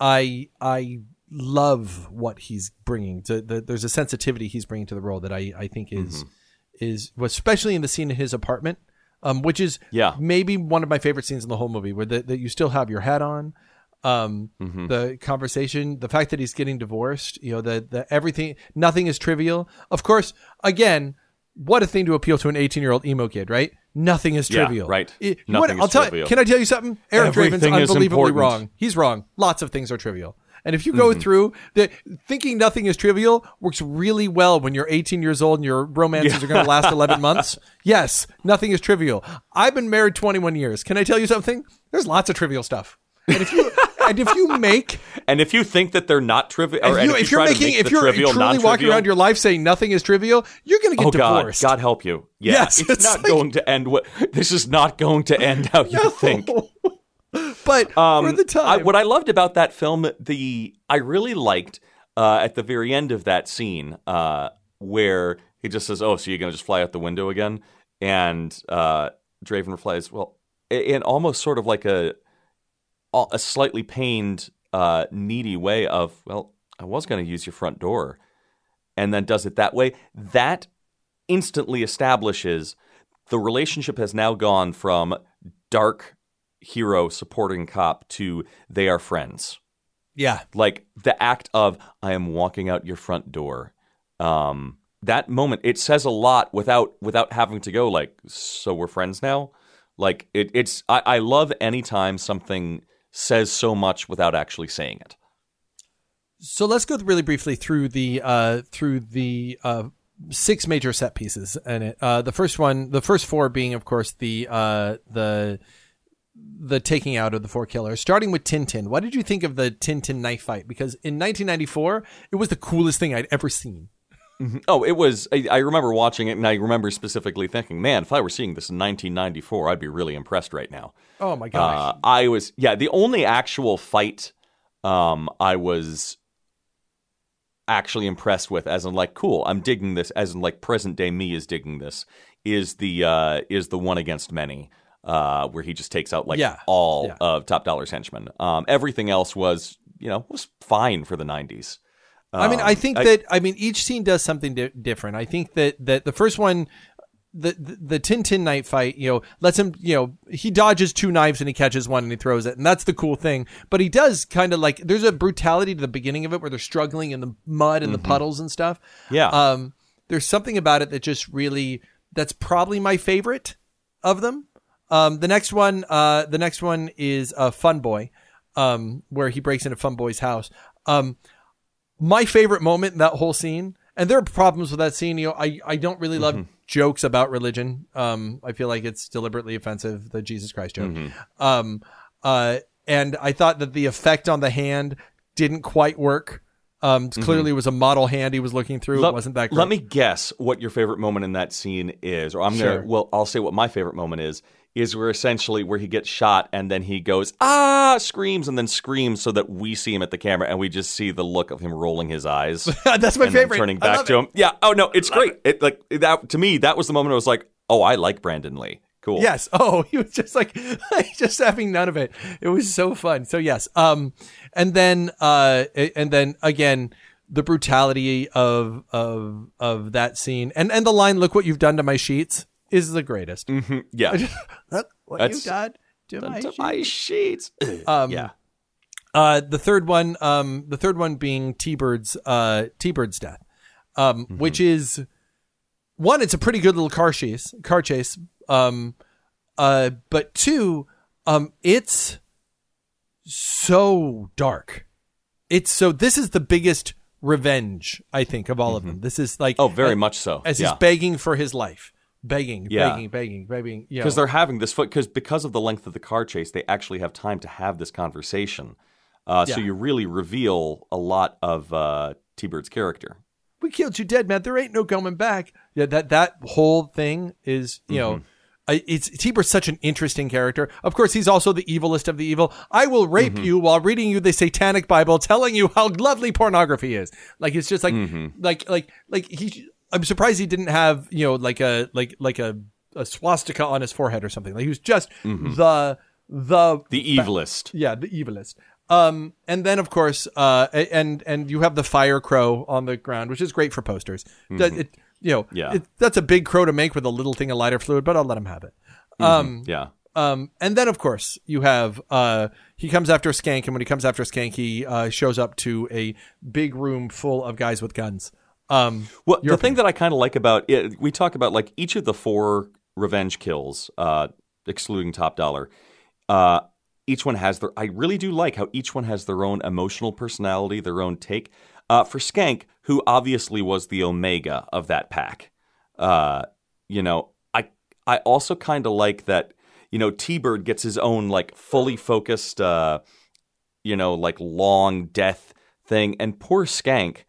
I I love what he's bringing to the. There's a sensitivity he's bringing to the role that I I think is is especially in the scene in his apartment, um, which is Yeah. maybe one of my favorite scenes in the whole movie, where that you still have your hat on. Um, Mm-hmm. the conversation, the fact that he's getting divorced, you know, the the everything, nothing is trivial. Of course, again, what a thing to appeal to an 18 year old emo kid, right? Nothing is Yeah, trivial, right. You know Nothing what? I'll is tell. trivial. Can I tell you something? Eric Draven's Everything is unbelievably wrong. He's wrong. Lots of things are trivial. And if you go Mm-hmm. through the thinking nothing is trivial works really well when you're 18 years old and your romances are going to last 11 months. Yes, nothing is trivial. I've been married 21 years. Can I tell you something? There's lots of trivial stuff. And if you and if you make And if you think that they're not trivial, if, you, if, you you're making if you're trivial truly walking around your life saying nothing is trivial, you're going to get oh divorced. God help you. Yeah, Yes, it's, it's not like- going to end. What this is not going to end how you think. but Um, for the time, I, what I loved about that film, the I really liked uh, at the very end of that scene uh, where he just says, "Oh, so you're gonna just fly out the window again?" And uh, Draven replies, "Well, in almost sort of like a a slightly pained, uh, needy way of, well, I was gonna use your front door," and then does it that way. That instantly establishes the relationship has now gone from dark hero supporting cop to they are friends. yeah, Like the act of I am walking out your front door. Um, that moment it says a lot without without having to go like so we're friends now. Like it, it's I, I love anytime something says so much without actually saying it. So let's go really briefly through the uh, through the uh, six major set pieces in it. Uh, the first one, the first four being, of course, the uh, the the taking out of the four killers. Starting with Tintin, what did you think of the Tintin knife fight? Because in 1994, it was the coolest thing I'd ever seen. Oh, it was. I, I remember watching it, and I remember specifically thinking, "Man, if I were seeing this in 1994, I'd be really impressed right now." Oh my gosh! Uh, I was yeah. The only actual fight um, I was actually impressed with, as in like, cool, I'm digging this. As in like, present day me is digging this. Is the uh, is the one against many, uh, where he just takes out like Yeah. all Yeah. of Top Dollar's henchmen. Um, everything else was you know was fine for the 90s. I mean, I Um, think that I mean each scene does something di- different. I think that that the first one, the, the the Tintin knight fight, you know, lets him, you know, he dodges two knives and he catches one and he throws it, and that's the cool thing. But he does kind of like there's a brutality to the beginning of it where they're struggling in the mud and the puddles and stuff. Yeah. Um, there's something about it that just really that's probably my favorite of them. Um, the next one, uh, the next one is uh, Fun Boy, um, where he breaks into Fun Boy's house. Um, my favorite moment in that whole scene, and there are problems with that scene. You know, I, I don't really love jokes about religion. Um, I feel like it's deliberately offensive, the Jesus Christ joke. Um, uh, and I thought that the effect on the hand didn't quite work. Um, clearly it was a model hand he was looking through. Let, it wasn't that great. let me guess what your favorite moment in that scene is, or I'm Sure. gonna. Well, I'll say what my favorite moment is. Is where essentially where he gets shot and then he goes ah screams and then screams so that we see him at the camera and we just see the look of him rolling his eyes That's my favorite. turning back to it. him. Yeah. Oh no, it's great. It like that to me. That was the moment I was like, oh, I like Brandon Lee. Cool. Yes. Oh, he was just like just having none of it. It was so fun. So yes. Um, and then uh, and then again, the brutality of of of that scene and and the line, "Look what you've done to my sheets," is the greatest. Mhm. Yeah. Look what That's- you've done to my To sheets. my sheets. Um, yeah. Uh, the third one, um, the third one being T Bird's, uh, T Bird's death, um, Mm-hmm. which is one. It's a pretty good little car chase, car chase. Um, uh, but two, um, it's so dark. It's so. This is the biggest revenge I think of all of them. This is like Oh, very much so. as yeah. he's begging for his life, begging, Yeah. begging, begging, begging. Know. because they're having this foot because because of the length of the car chase they actually have time to have this conversation uh, so you really reveal a lot of uh, t-bird's character we killed you dead, man. There ain't no coming back. Yeah, that that whole thing is, you know, it's T-Bird's such an interesting character. Of course, he's also the evilest of the evil. I will rape you while reading you the Satanic Bible, telling you how lovely pornography is. Like it's just like, like, like, like he. I'm surprised he didn't have, you know, like a like like a, a swastika on his forehead or something. Like he was just the the the evilest yeah, the evilest. Um, and then of course, uh, and and you have the fire crow on the ground, which is great for posters. That it, you know, Yeah. it, that's a big crow to make with a little thing of lighter fluid, but I'll let him have it. Um, yeah um, and then of course you have uh, he comes after Skank, and when he comes after Skank, he uh, shows up to a big room full of guys with guns. Um, well the thing that i kind of like about it we talk about like each of the four revenge kills uh, excluding top dollar uh, each one has their i really do like how each one has their own emotional personality their own take uh, for skank who obviously was the omega of that pack uh, you know, I I also kind of like that. You know, T Bird gets his own like fully focused, uh, you know, like long death thing, and poor Skank,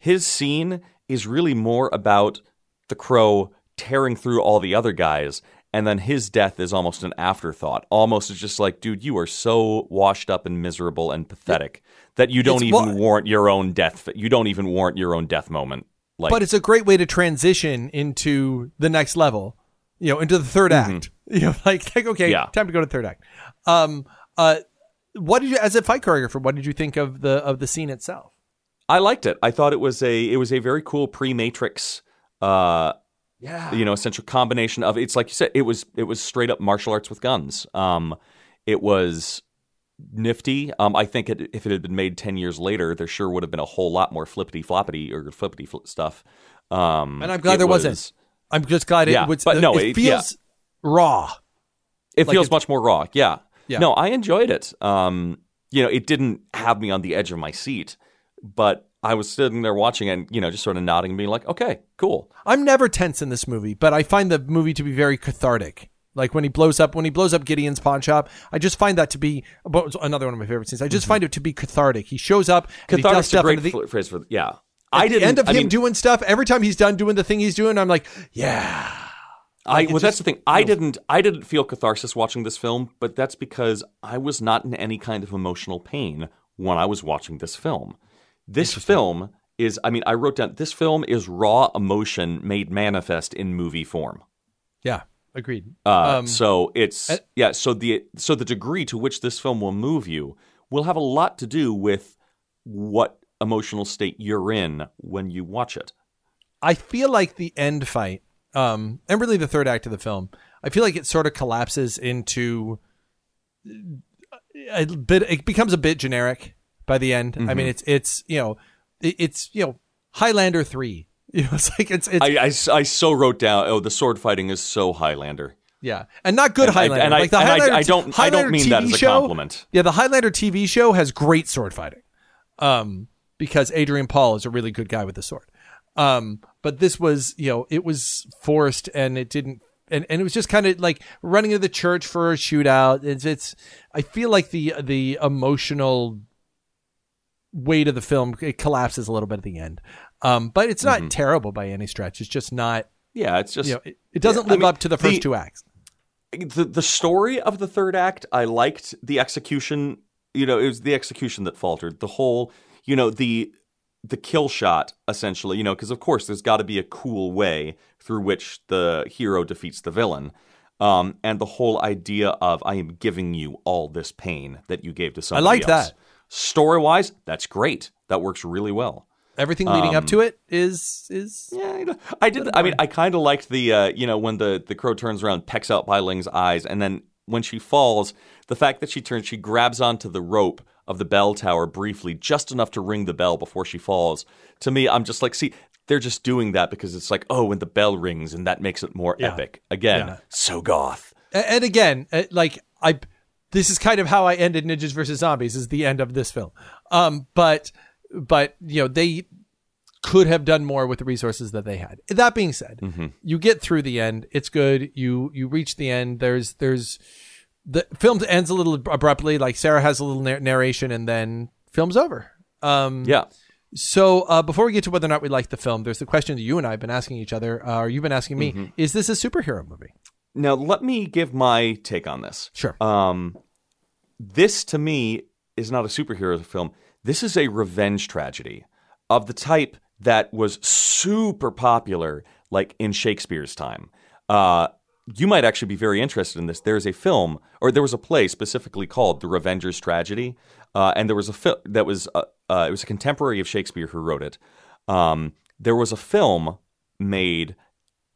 his scene is really more about the crow tearing through all the other guys. And then his death is almost an afterthought. Almost it's just like, dude, you are so washed up and miserable and pathetic that you don't It's- even warrant your own death. You don't even warrant your own death moment. Like, but it's a great way to transition into the next level, you know, into the 3rd act. You know, like, like okay, Mm-hmm. Yeah. time to go to the third act. Um, uh, what did you, as a fight choreographer, what did you think of the of the scene itself? I liked it. I thought it was a it was a very cool pre-Matrix uh Yeah, you know essential combination of it's like you said it was it was straight up martial arts with guns. Um it was nifty. Um I think it, if it had been made 10 years later there sure would have been a whole lot more flippity floppity or flippity fl- stuff. Um and I'm glad there was- wasn't. I'm just glad it Yeah, was. but no, it, it- feels raw. It Like feels it- much more raw. Yeah. Yeah. No, I enjoyed it. Um, you know, it didn't have me on the edge of my seat, but I was sitting there watching and, you know, just sort of nodding and being like, okay, cool. I'm never tense in this movie, but I find the movie to be very cathartic. Like when he blows up, when he blows up Gideon's pawn shop, I just find that to be another one of my favorite scenes. I just mm-hmm. find it to be cathartic. He shows up, a stuff great the, phrase for, yeah. I didn't, end of I him mean, doing stuff. Every time he's done doing the thing he's doing, I'm like, yeah. I, Like, it well, that's the thing. I didn't. I didn't feel catharsis watching this film, but that's because I was not in any kind of emotional pain when I was watching this film. This film is. I mean, I wrote down. This film is raw emotion made manifest in movie form. Yeah, agreed. Uh, Um, so it's uh, yeah. So the so the degree to which this film will move you will have a lot to do with what emotional state you're in when you watch it. I feel like the end fight um, and really the third act of the film, I feel like it sort of collapses into a bit. It becomes a bit generic by the end. I mean, it's it's you know, it's you know, Highlander three. You know, it's like it's it's I, I, I so wrote down. Oh, the sword fighting is so Highlander. yeah, and not good And I- Highlander. and I- like the and I- Highlander, I don't- I don't Highlander mean that as a show- compliment. Yeah, the Highlander TV show has great sword fighting, um, because Adrian Paul is a really good guy with the sword. Um, but this was, you know, it was forced and it didn't, and, and it was just kind of like running to the church for a shootout. It's, it's, I feel like the the emotional weight of the film it collapses a little bit at the end. Um, but it's not terrible by any stretch. It's just not, Yeah, it's just you know, it, it doesn't Yeah, I live mean, up to the first the- two acts. the the story of the third act i liked the execution you know it was the execution that faltered the whole you know the the kill shot essentially you know because of course there's got to be a cool way through which the hero defeats the villain um, and the whole idea of i am giving you all this pain that you gave to somebody liked else. that. Story wise that's great that works really well Everything leading up to it is is yeah, I, did. I mean, I kind of liked the uh, you know when the the crow turns around, pecks out Bai Ling's eyes, and then when she falls, the fact that she turns, she grabs onto the rope of the bell tower briefly, just enough to ring the bell before she falls. To me, I'm just like, see, they're just doing that because it's like, oh, when the bell rings, and that makes it more Yeah. epic. Again, Yeah. so goth. And again, uh, like I, this is kind of how I ended Ninjas versus Zombies. Is the end of this film. Um, but but you know they could have done more with the resources that they had. That being said, you get through the end. It's good. You you reach the end. There's there's the film ends a little abruptly. Like Sarah has a little nar- narration, and then film's over. Um, Yeah. So uh, before we get to whether or not we like the film, there's the question that you and I have been asking each other, uh, or you've been asking me: Is this a superhero movie? Now let me give my take on this. Sure. Um, this to me is not a superhero film. This is a revenge tragedy of the type that was super popular, like in Shakespeare's time. Uh, you might actually be very interested in this. There is a film, or there was a play specifically called "The Revenger's Tragedy," uh, and there was a film that was uh, uh, it was a contemporary of Shakespeare who wrote it. Um, there was a film made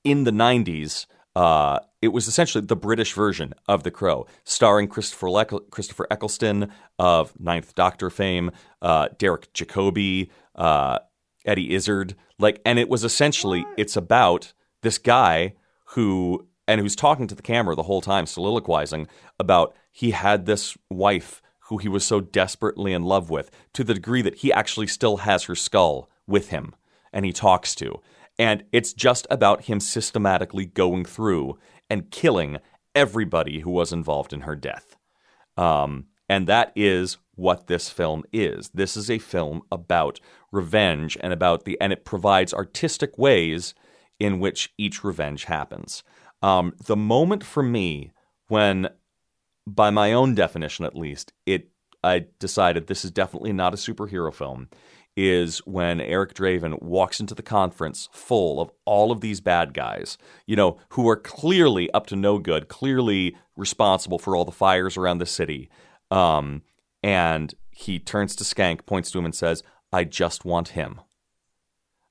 in the 90s. Uh, it was essentially the British version of The Crow, starring Christopher, Leck- Christopher Eccleston of Ninth Doctor fame, uh, Derek Jacobi, uh, Eddie Izzard. Like, and it was essentially it's about this guy who and who's talking to the camera the whole time, soliloquizing about he had this wife who he was so desperately in love with to the degree that he actually still has her skull with him and he talks to. And it's just about him systematically going through and killing everybody who was involved in her death. Um, and that is what this film is. This is a film about revenge and about the, and it provides artistic ways in which each revenge happens. Um, the moment for me when, by my own definition at least, it I decided this is definitely not a superhero film is when Eric Draven walks into the conference full of all of these bad guys, you know, who are clearly up to no good, clearly responsible for all the fires around the city. Um, and he turns to Skank, points to him, and says, I just want him.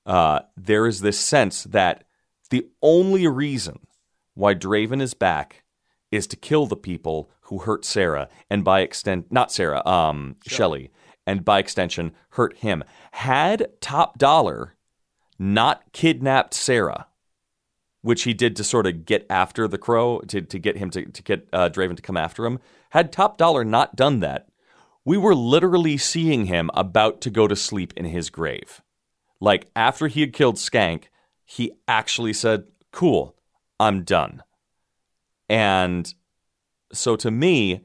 Uh, there is this sense that the only reason why Draven is back is to kill the people who hurt Sarah, and by extent, not Sarah, um, Shelley, and by extension, hurt him. Had Top Dollar not kidnapped Sarah, which he did to sort of get after the crow, to, to get him to, to get uh, Draven to come after him, had Top Dollar not done that, we were literally seeing him about to go to sleep in his grave. Like after he had killed Skank, he actually said, Cool, I'm done. And so to me,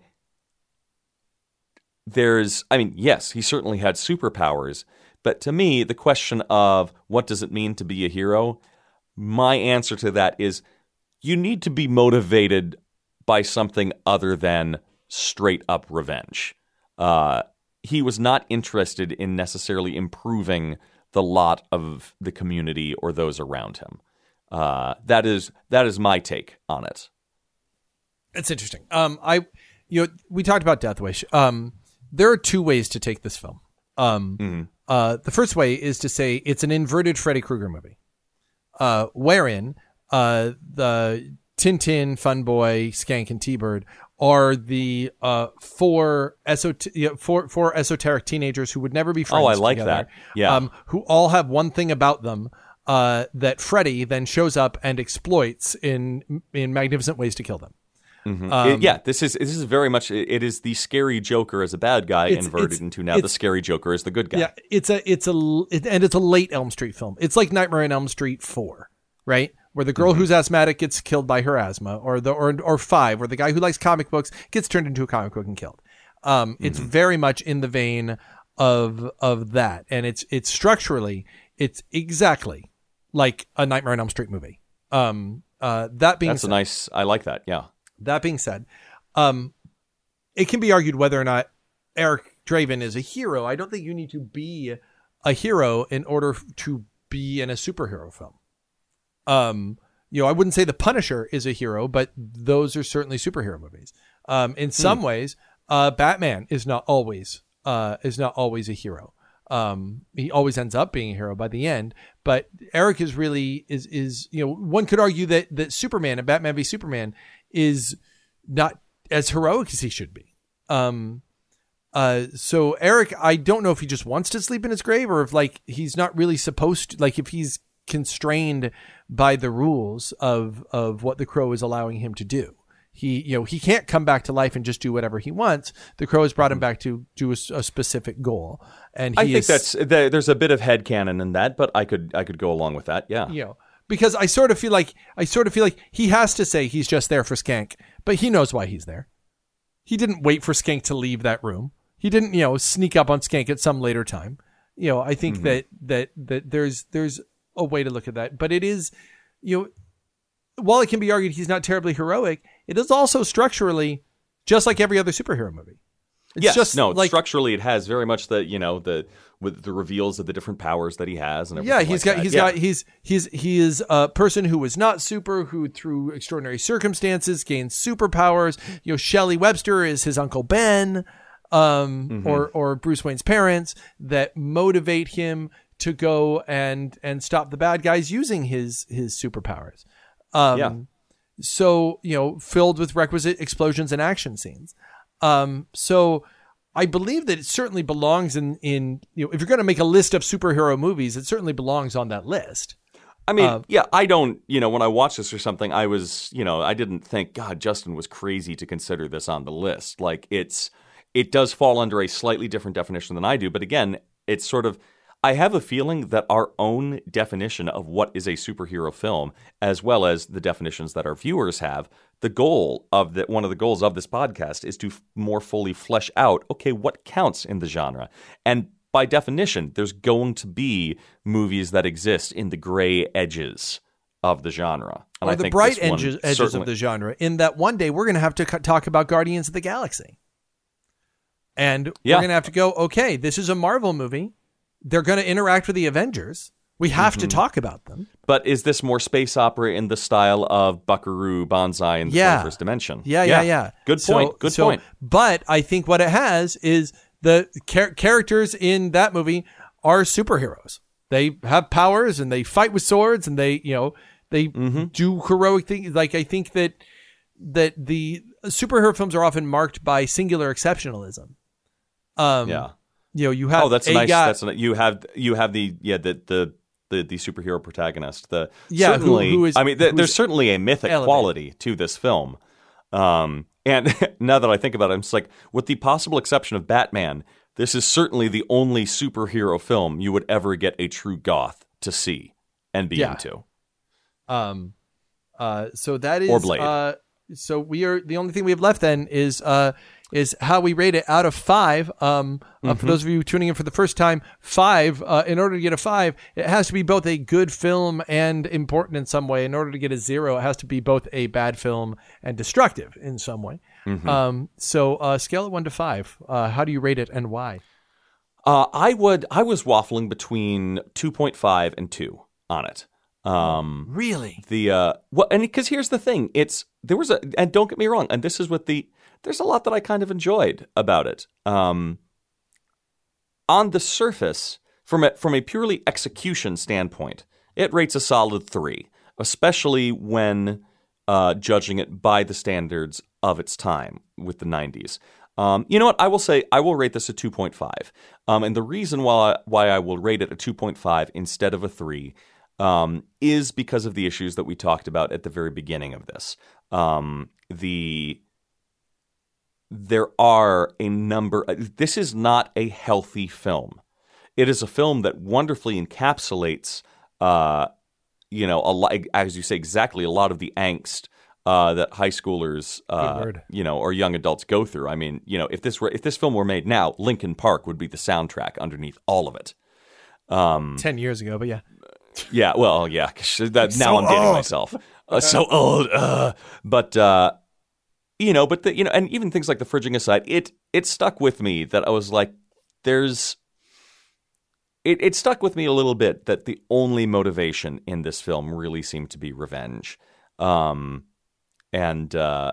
there's, I mean, yes, he certainly had superpowers, but to me, the question of what does it mean to be a hero, my answer to that is you need to be motivated by something other than straight up revenge. Uh, he was not interested in necessarily improving the lot of the community or those around him. Uh, that is that is my take on it. It's interesting. Um, I, you know, we talked about Death Wish. Um, there are two ways to take this film. Um, uh, the first way is to say it's an inverted Freddy Krueger movie, uh, wherein uh, the Tintin, Funboy, Skank, and T-Bird are the uh, four, esot- you know, four, four esoteric teenagers who would never be friends. Oh, I like together, that. Yeah. Um, who all have one thing about them uh, that Freddy then shows up and exploits in in magnificent ways to kill them. Mhm. Um, It- yeah, this is this is very much it is the scary Joker as a bad guy It's- inverted it's- into now the scary Joker as the good guy. Yeah, it's a it's a it, and it's a late Elm Street film. It's like Nightmare on Elm Street four, right? Where the girl who's asthmatic gets killed by her asthma, or the or or five, where the guy who likes comic books gets turned into a comic book and killed. Um, it's very much in the vein of of that, and it's it's structurally it's exactly like a Nightmare on Elm Street movie. Um, uh, that being That's a nice. I like that. Yeah. That being said, um, it can be argued whether or not Eric Draven is a hero. I don't think you need to be a hero in order to be in a superhero film. Um, you know, I wouldn't say The Punisher is a hero, but those are certainly superhero movies. Um, in some ways, uh, Batman is not always uh, is not always a hero. Um, he always ends up being a hero by the end. But Eric is really is is you know one could argue that that Superman and Batman v Superman is not as heroic as he should be. Um, uh, so Eric, I don't know if he just wants to sleep in his grave or if like he's not really supposed to, like if he's constrained by the rules of of what the crow is allowing him to do. He, you know, he can't come back to life and just do whatever he wants. The crow has brought him back to do a specific goal, and he I think is, that's there's a bit of head headcanon in that, but I could I could go along with that. Yeah. you know because I sort of feel like I sort of feel like he has to say he's just there for Skank, but he knows why he's there. He didn't wait for Skank to leave that room. He didn't, you know, sneak up on Skank at some later time. You know, I think mm-hmm. that that that there's there's a way to look at that, but it is, you know, while it can be argued he's not terribly heroic, it is also structurally just like every other superhero movie. It's yes, just no. like structurally, it has very much the you know the with the reveals of the different powers that he has and yeah everything he's like got that. he's Yeah. got he's he's he is a person who was not super who through extraordinary circumstances gains superpowers you know Shelley Webster is his uncle Ben um Mm-hmm. or or Bruce Wayne's parents that motivate him to go and and stop the bad guys using his his superpowers um Yeah. so you know filled with requisite explosions and action scenes um so I believe that it certainly belongs in in you know if you're going to make a list of superhero movies, it certainly belongs on that list. I mean, Uh, yeah, I don't, you know, when I watched this or something, I was, you know, I didn't think, God, Justin was crazy to consider this on the list. Like, it's, it does fall under a slightly different definition than I do. But again, it's sort of, I have a feeling that our own definition of what is a superhero film, as well as the definitions that our viewers have, the goal of the, one of the goals of this podcast is to f- more fully flesh out, okay, what counts in the genre? And by definition, there's going to be movies that exist in the gray edges of the genre. And or I the bright edges, edges certainly- of the genre. In that one day, we're going to have to co- talk about Guardians of the Galaxy, and Yeah. we're going to have to go. Okay, this is a Marvel movie. They're going to interact with the Avengers. We have Mm-hmm. to talk about them. But is this more space opera in the style of Buckaroo, Banzai, and the Yeah. 21st Dimension? Yeah, yeah, yeah. Good So- point. Good so- point. But I think what it has is the char- characters in that movie are superheroes. They have powers and they fight with swords and they, you know, they Mm-hmm. do heroic things. Like I think that that the superhero films are often marked by singular exceptionalism. Um, Yeah. You know, you have Oh, that's a nice. guy- that's a, you have you have the yeah the the. The, the superhero protagonist, the Yeah, who- certainly. who is- I mean, th- who's there's certainly a mythic elevated. quality to this film. Um, and now that I think about it, I'm just like, with the possible exception of Batman, this is certainly the only superhero film you would ever get a true goth to see and be Yeah. into. Um, uh, so that is Or Blade. Uh, so we are the only thing we have left then is uh is how we rate it out of five. Um, uh, Mm-hmm. for those of you tuning in for the first time, five. Uh, in order to get a five, it has to be both a good film and important in some way. In order to get a zero, it has to be both a bad film and destructive in some way. Mm-hmm. Um, so uh, scale it one to five. Uh, how do you rate it and why? Uh, I would. I was waffling between two point five and two on it. Um, Really? the uh, well, and because here's the thing, it's there was a, and don't get me wrong, and this is what the there's a lot that I kind of enjoyed about it. Um, on the surface, from a, from a purely execution standpoint, it rates a solid three. especially when uh, judging it by the standards of its time with the 90s. Um, you know what? I will say I will rate this a 2.5. Um, and the reason why why I will rate it a 2.5 instead of a 3 um, is because of the issues that we talked about at the very beginning of this. Um, the there are a number. This is not a healthy film. It is a film that wonderfully encapsulates, uh, you know, a lot, as you say, exactly a lot of the angst uh, that high schoolers, uh, you know, or young adults go through. I mean, you know, if this were if this film were made now, Linkin Park would be the soundtrack underneath all of it. Um, Ten years ago, but yeah, yeah. Well, yeah. That, now so I'm dating old. myself. Uh, so old. Uh, but uh, you know, but the, you know, and even things like the fridging aside, it it stuck with me that I was like, there's. It, it stuck with me a little bit that the only motivation in this film really seemed to be revenge. Um, and uh,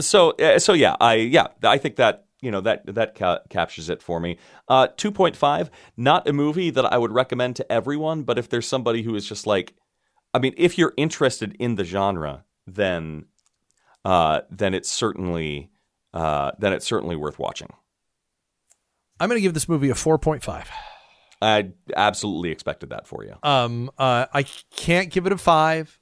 so uh, so yeah, I yeah, I think that you know that that ca- captures it for me. Uh, Two point five, not a movie that I would recommend to everyone, but if there's somebody who is just like, I mean, if you're interested in the genre, then uh, then it's certainly uh, then it's certainly worth watching. I'm going to give this movie a four point five. I absolutely expected that for you. Um, uh, I can't give it a five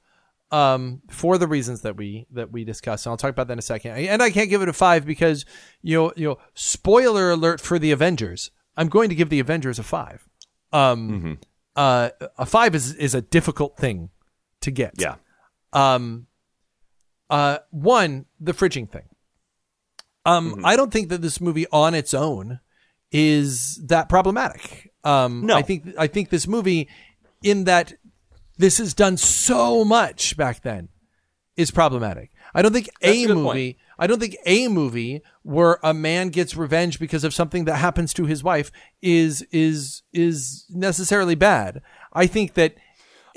um, for the reasons that we that we discussed. And I'll talk about that in a second. And I can't give it a five because you know you know spoiler alert for the Avengers. I'm going to give the Avengers a five. Um, mm-hmm. uh, a five is is a difficult thing to get. Yeah. Um, uh, one the fridging thing. Um, mm-hmm. I don't think that this movie on its own is that problematic. Um, no, I think I think this movie, in that this is done so much back then is problematic. I don't think That's a, a movie. Point. I don't think a movie where a man gets revenge because of something that happens to his wife is is is necessarily bad. I think that.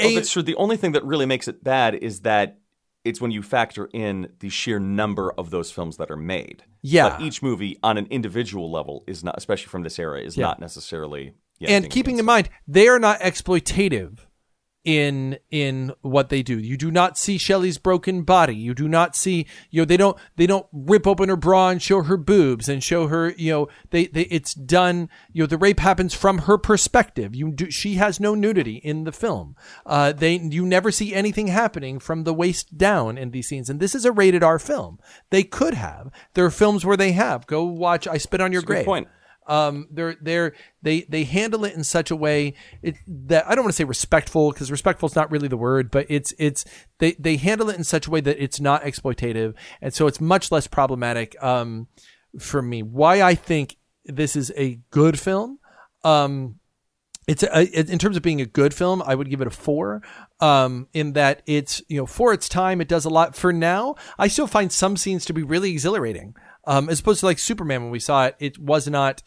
A, oh, that's true. The only thing that really makes it bad is that it's when you factor in the sheer number of those films that are made. Yeah. But each movie on an individual level is not, especially from this era, is yeah. not necessarily. Yeah, and keeping in mind, they are not exploitative in in what they do. You do not see Shelley's broken body. You do not see you know they don't they don't rip open her bra and show her boobs and show her you know they, they it's done you know the rape happens from her perspective. You do she has no nudity in the film. Uh, they you never see anything happening from the waist down in these scenes. And this is a rated R film. They could have. There are films where they have. Go watch I Spit on Your That's Grave. point. Um, they're they're they they handle it in such a way it, that I don't want to say respectful because respectful is not really the word, but it's it's they they handle it in such a way that it's not exploitative, and so it's much less problematic um, for me. Why I think this is a good film. Um, it's a, in terms of being a good film, I would give it a four. Um, in that it's you know for its time, it does a lot. For now, I still find some scenes to be really exhilarating. Um, as opposed to like Superman when we saw it, it was not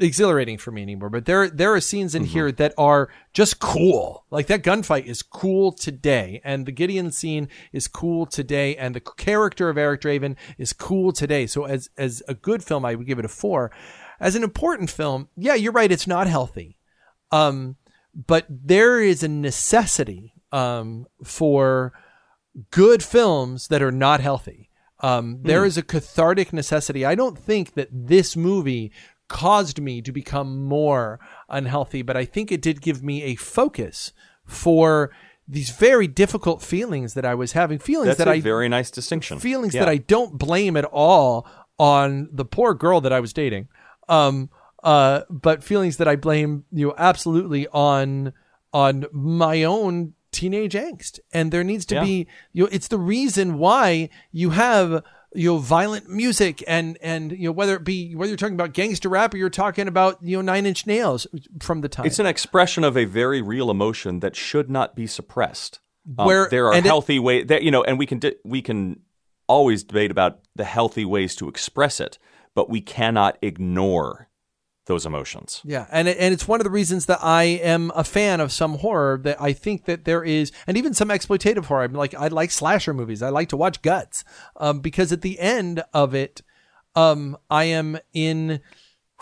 exhilarating for me anymore. But there there are scenes in mm-hmm. here that are just cool. Like that gunfight is cool today, and the Gideon scene is cool today, and the character of Eric Draven is cool today. So as as a good film, I would give it a four. As an important film, yeah, you're right. It's not healthy, um, but there is a necessity um, for good films that are not healthy. Um, mm. There is a cathartic necessity. I don't think that this movie caused me to become more unhealthy, but I think it did give me a focus for these very difficult feelings that I was having. Feelings That's that a I very nice distinction. Feelings yeah. that I don't blame at all on the poor girl that I was dating. Um, uh, but feelings that I blame you know absolutely on on my own teenage angst. And there needs to yeah. be you know it's the reason why you have you know violent music and and you know whether it be whether you're talking about gangster rap or you're talking about you know nine inch nails from the time. It's an expression of a very real emotion that should not be suppressed. Um, where there are healthy ways that you know and we can di- we can always debate about the healthy ways to express it but we cannot ignore those emotions. Yeah, and and it's one of the reasons that I am a fan of some horror that I think that there is, and even some exploitative horror. I'm like I like slasher movies. I like to watch guts, um, because at the end of it, um, I am in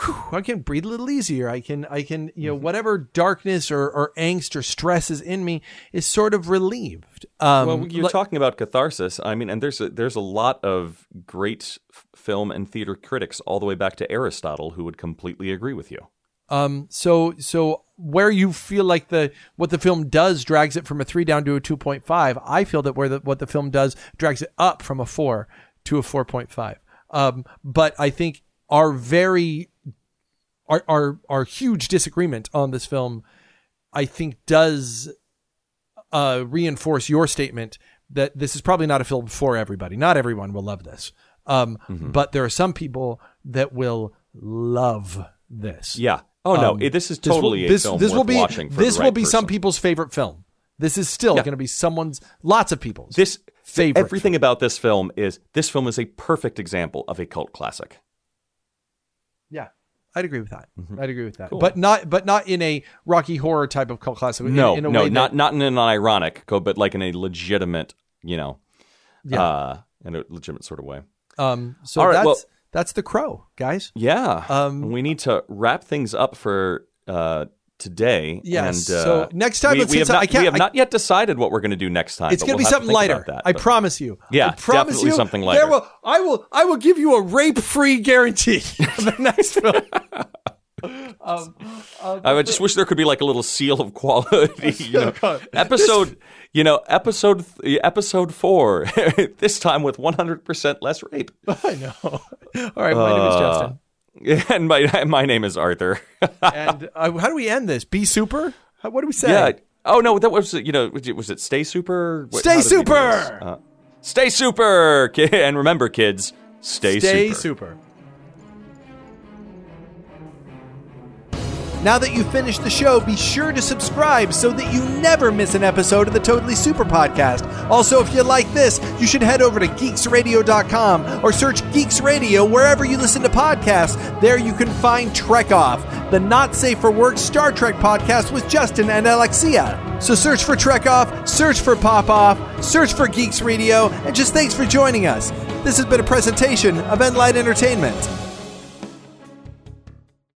whew, I can breathe a little easier. I can, I can, you know, whatever darkness or, or angst or stress is in me is sort of relieved. Um, Well, you're like- talking about catharsis. I mean, and there's a, there's a lot of great film and theater critics, all the way back to Aristotle, who would completely agree with you. Um, so so where you feel like the what the film does drags it from a three down to a two point five, I feel that where the what the film does drags it up from a four to a four point five. Um, but I think our very our our our huge disagreement on this film, I think does uh, reinforce your statement that this is probably not a film for everybody. Not everyone will love this. Um, but there are some people that will love this. Yeah. Oh no, Um, it- this is This will- totally this, film this worth will be watching. For this will right be some people's favorite film. This is still Yeah. going to be someone's lots of people's This favorite. everything about this film is this film is a perfect example of a cult classic. yeah, I'd agree with that. I'd agree with that. Mm-hmm. Cool. But not but not in a Rocky Horror type of cult classic. No, in a no, way not that, not in an ironic, co- but like in a legitimate, you know, Yeah. uh, in a legitimate sort of way. um. So All right, that's well- that's the crow, guys. Yeah. Um, we need to wrap things up for uh, today. Yes, And, uh, so next time we, let's we have not, I can't- we have I- not yet decided what we're going to do next time. It's going to we'll be something lighter. that, I promise you. Yeah, I promise definitely you, something there lighter. will- I will. I will give you a rape-free guarantee the next film. um, um, I just wish there could be like a little seal of quality. You know, episode, you know, episode th- episode four. this time with one hundred percent less rape. I know. All right, my name is Uh, Justin. And my my name is Arthur. And uh, how do we end this? Be super. How, what do we say? yeah. Oh no, that was you know was it, was it Stay Super? What- Stay how did we do super! Uh, stay super, and remember, kids, stay, super Stay super. super. Now that you've finished the show, be sure to subscribe so that you never miss an episode of the Totally Super podcast. Also, if you like this, you should head over to geeksradio.com or search Geeks Radio wherever you listen to podcasts. There you can find Trek Off, the not safe for work Star Trek podcast with Justin and Alexia. So search for Trek Off, search for Pop Off, search for Geeks Radio, and just thanks for joining us. This has been a presentation of Enlight Entertainment.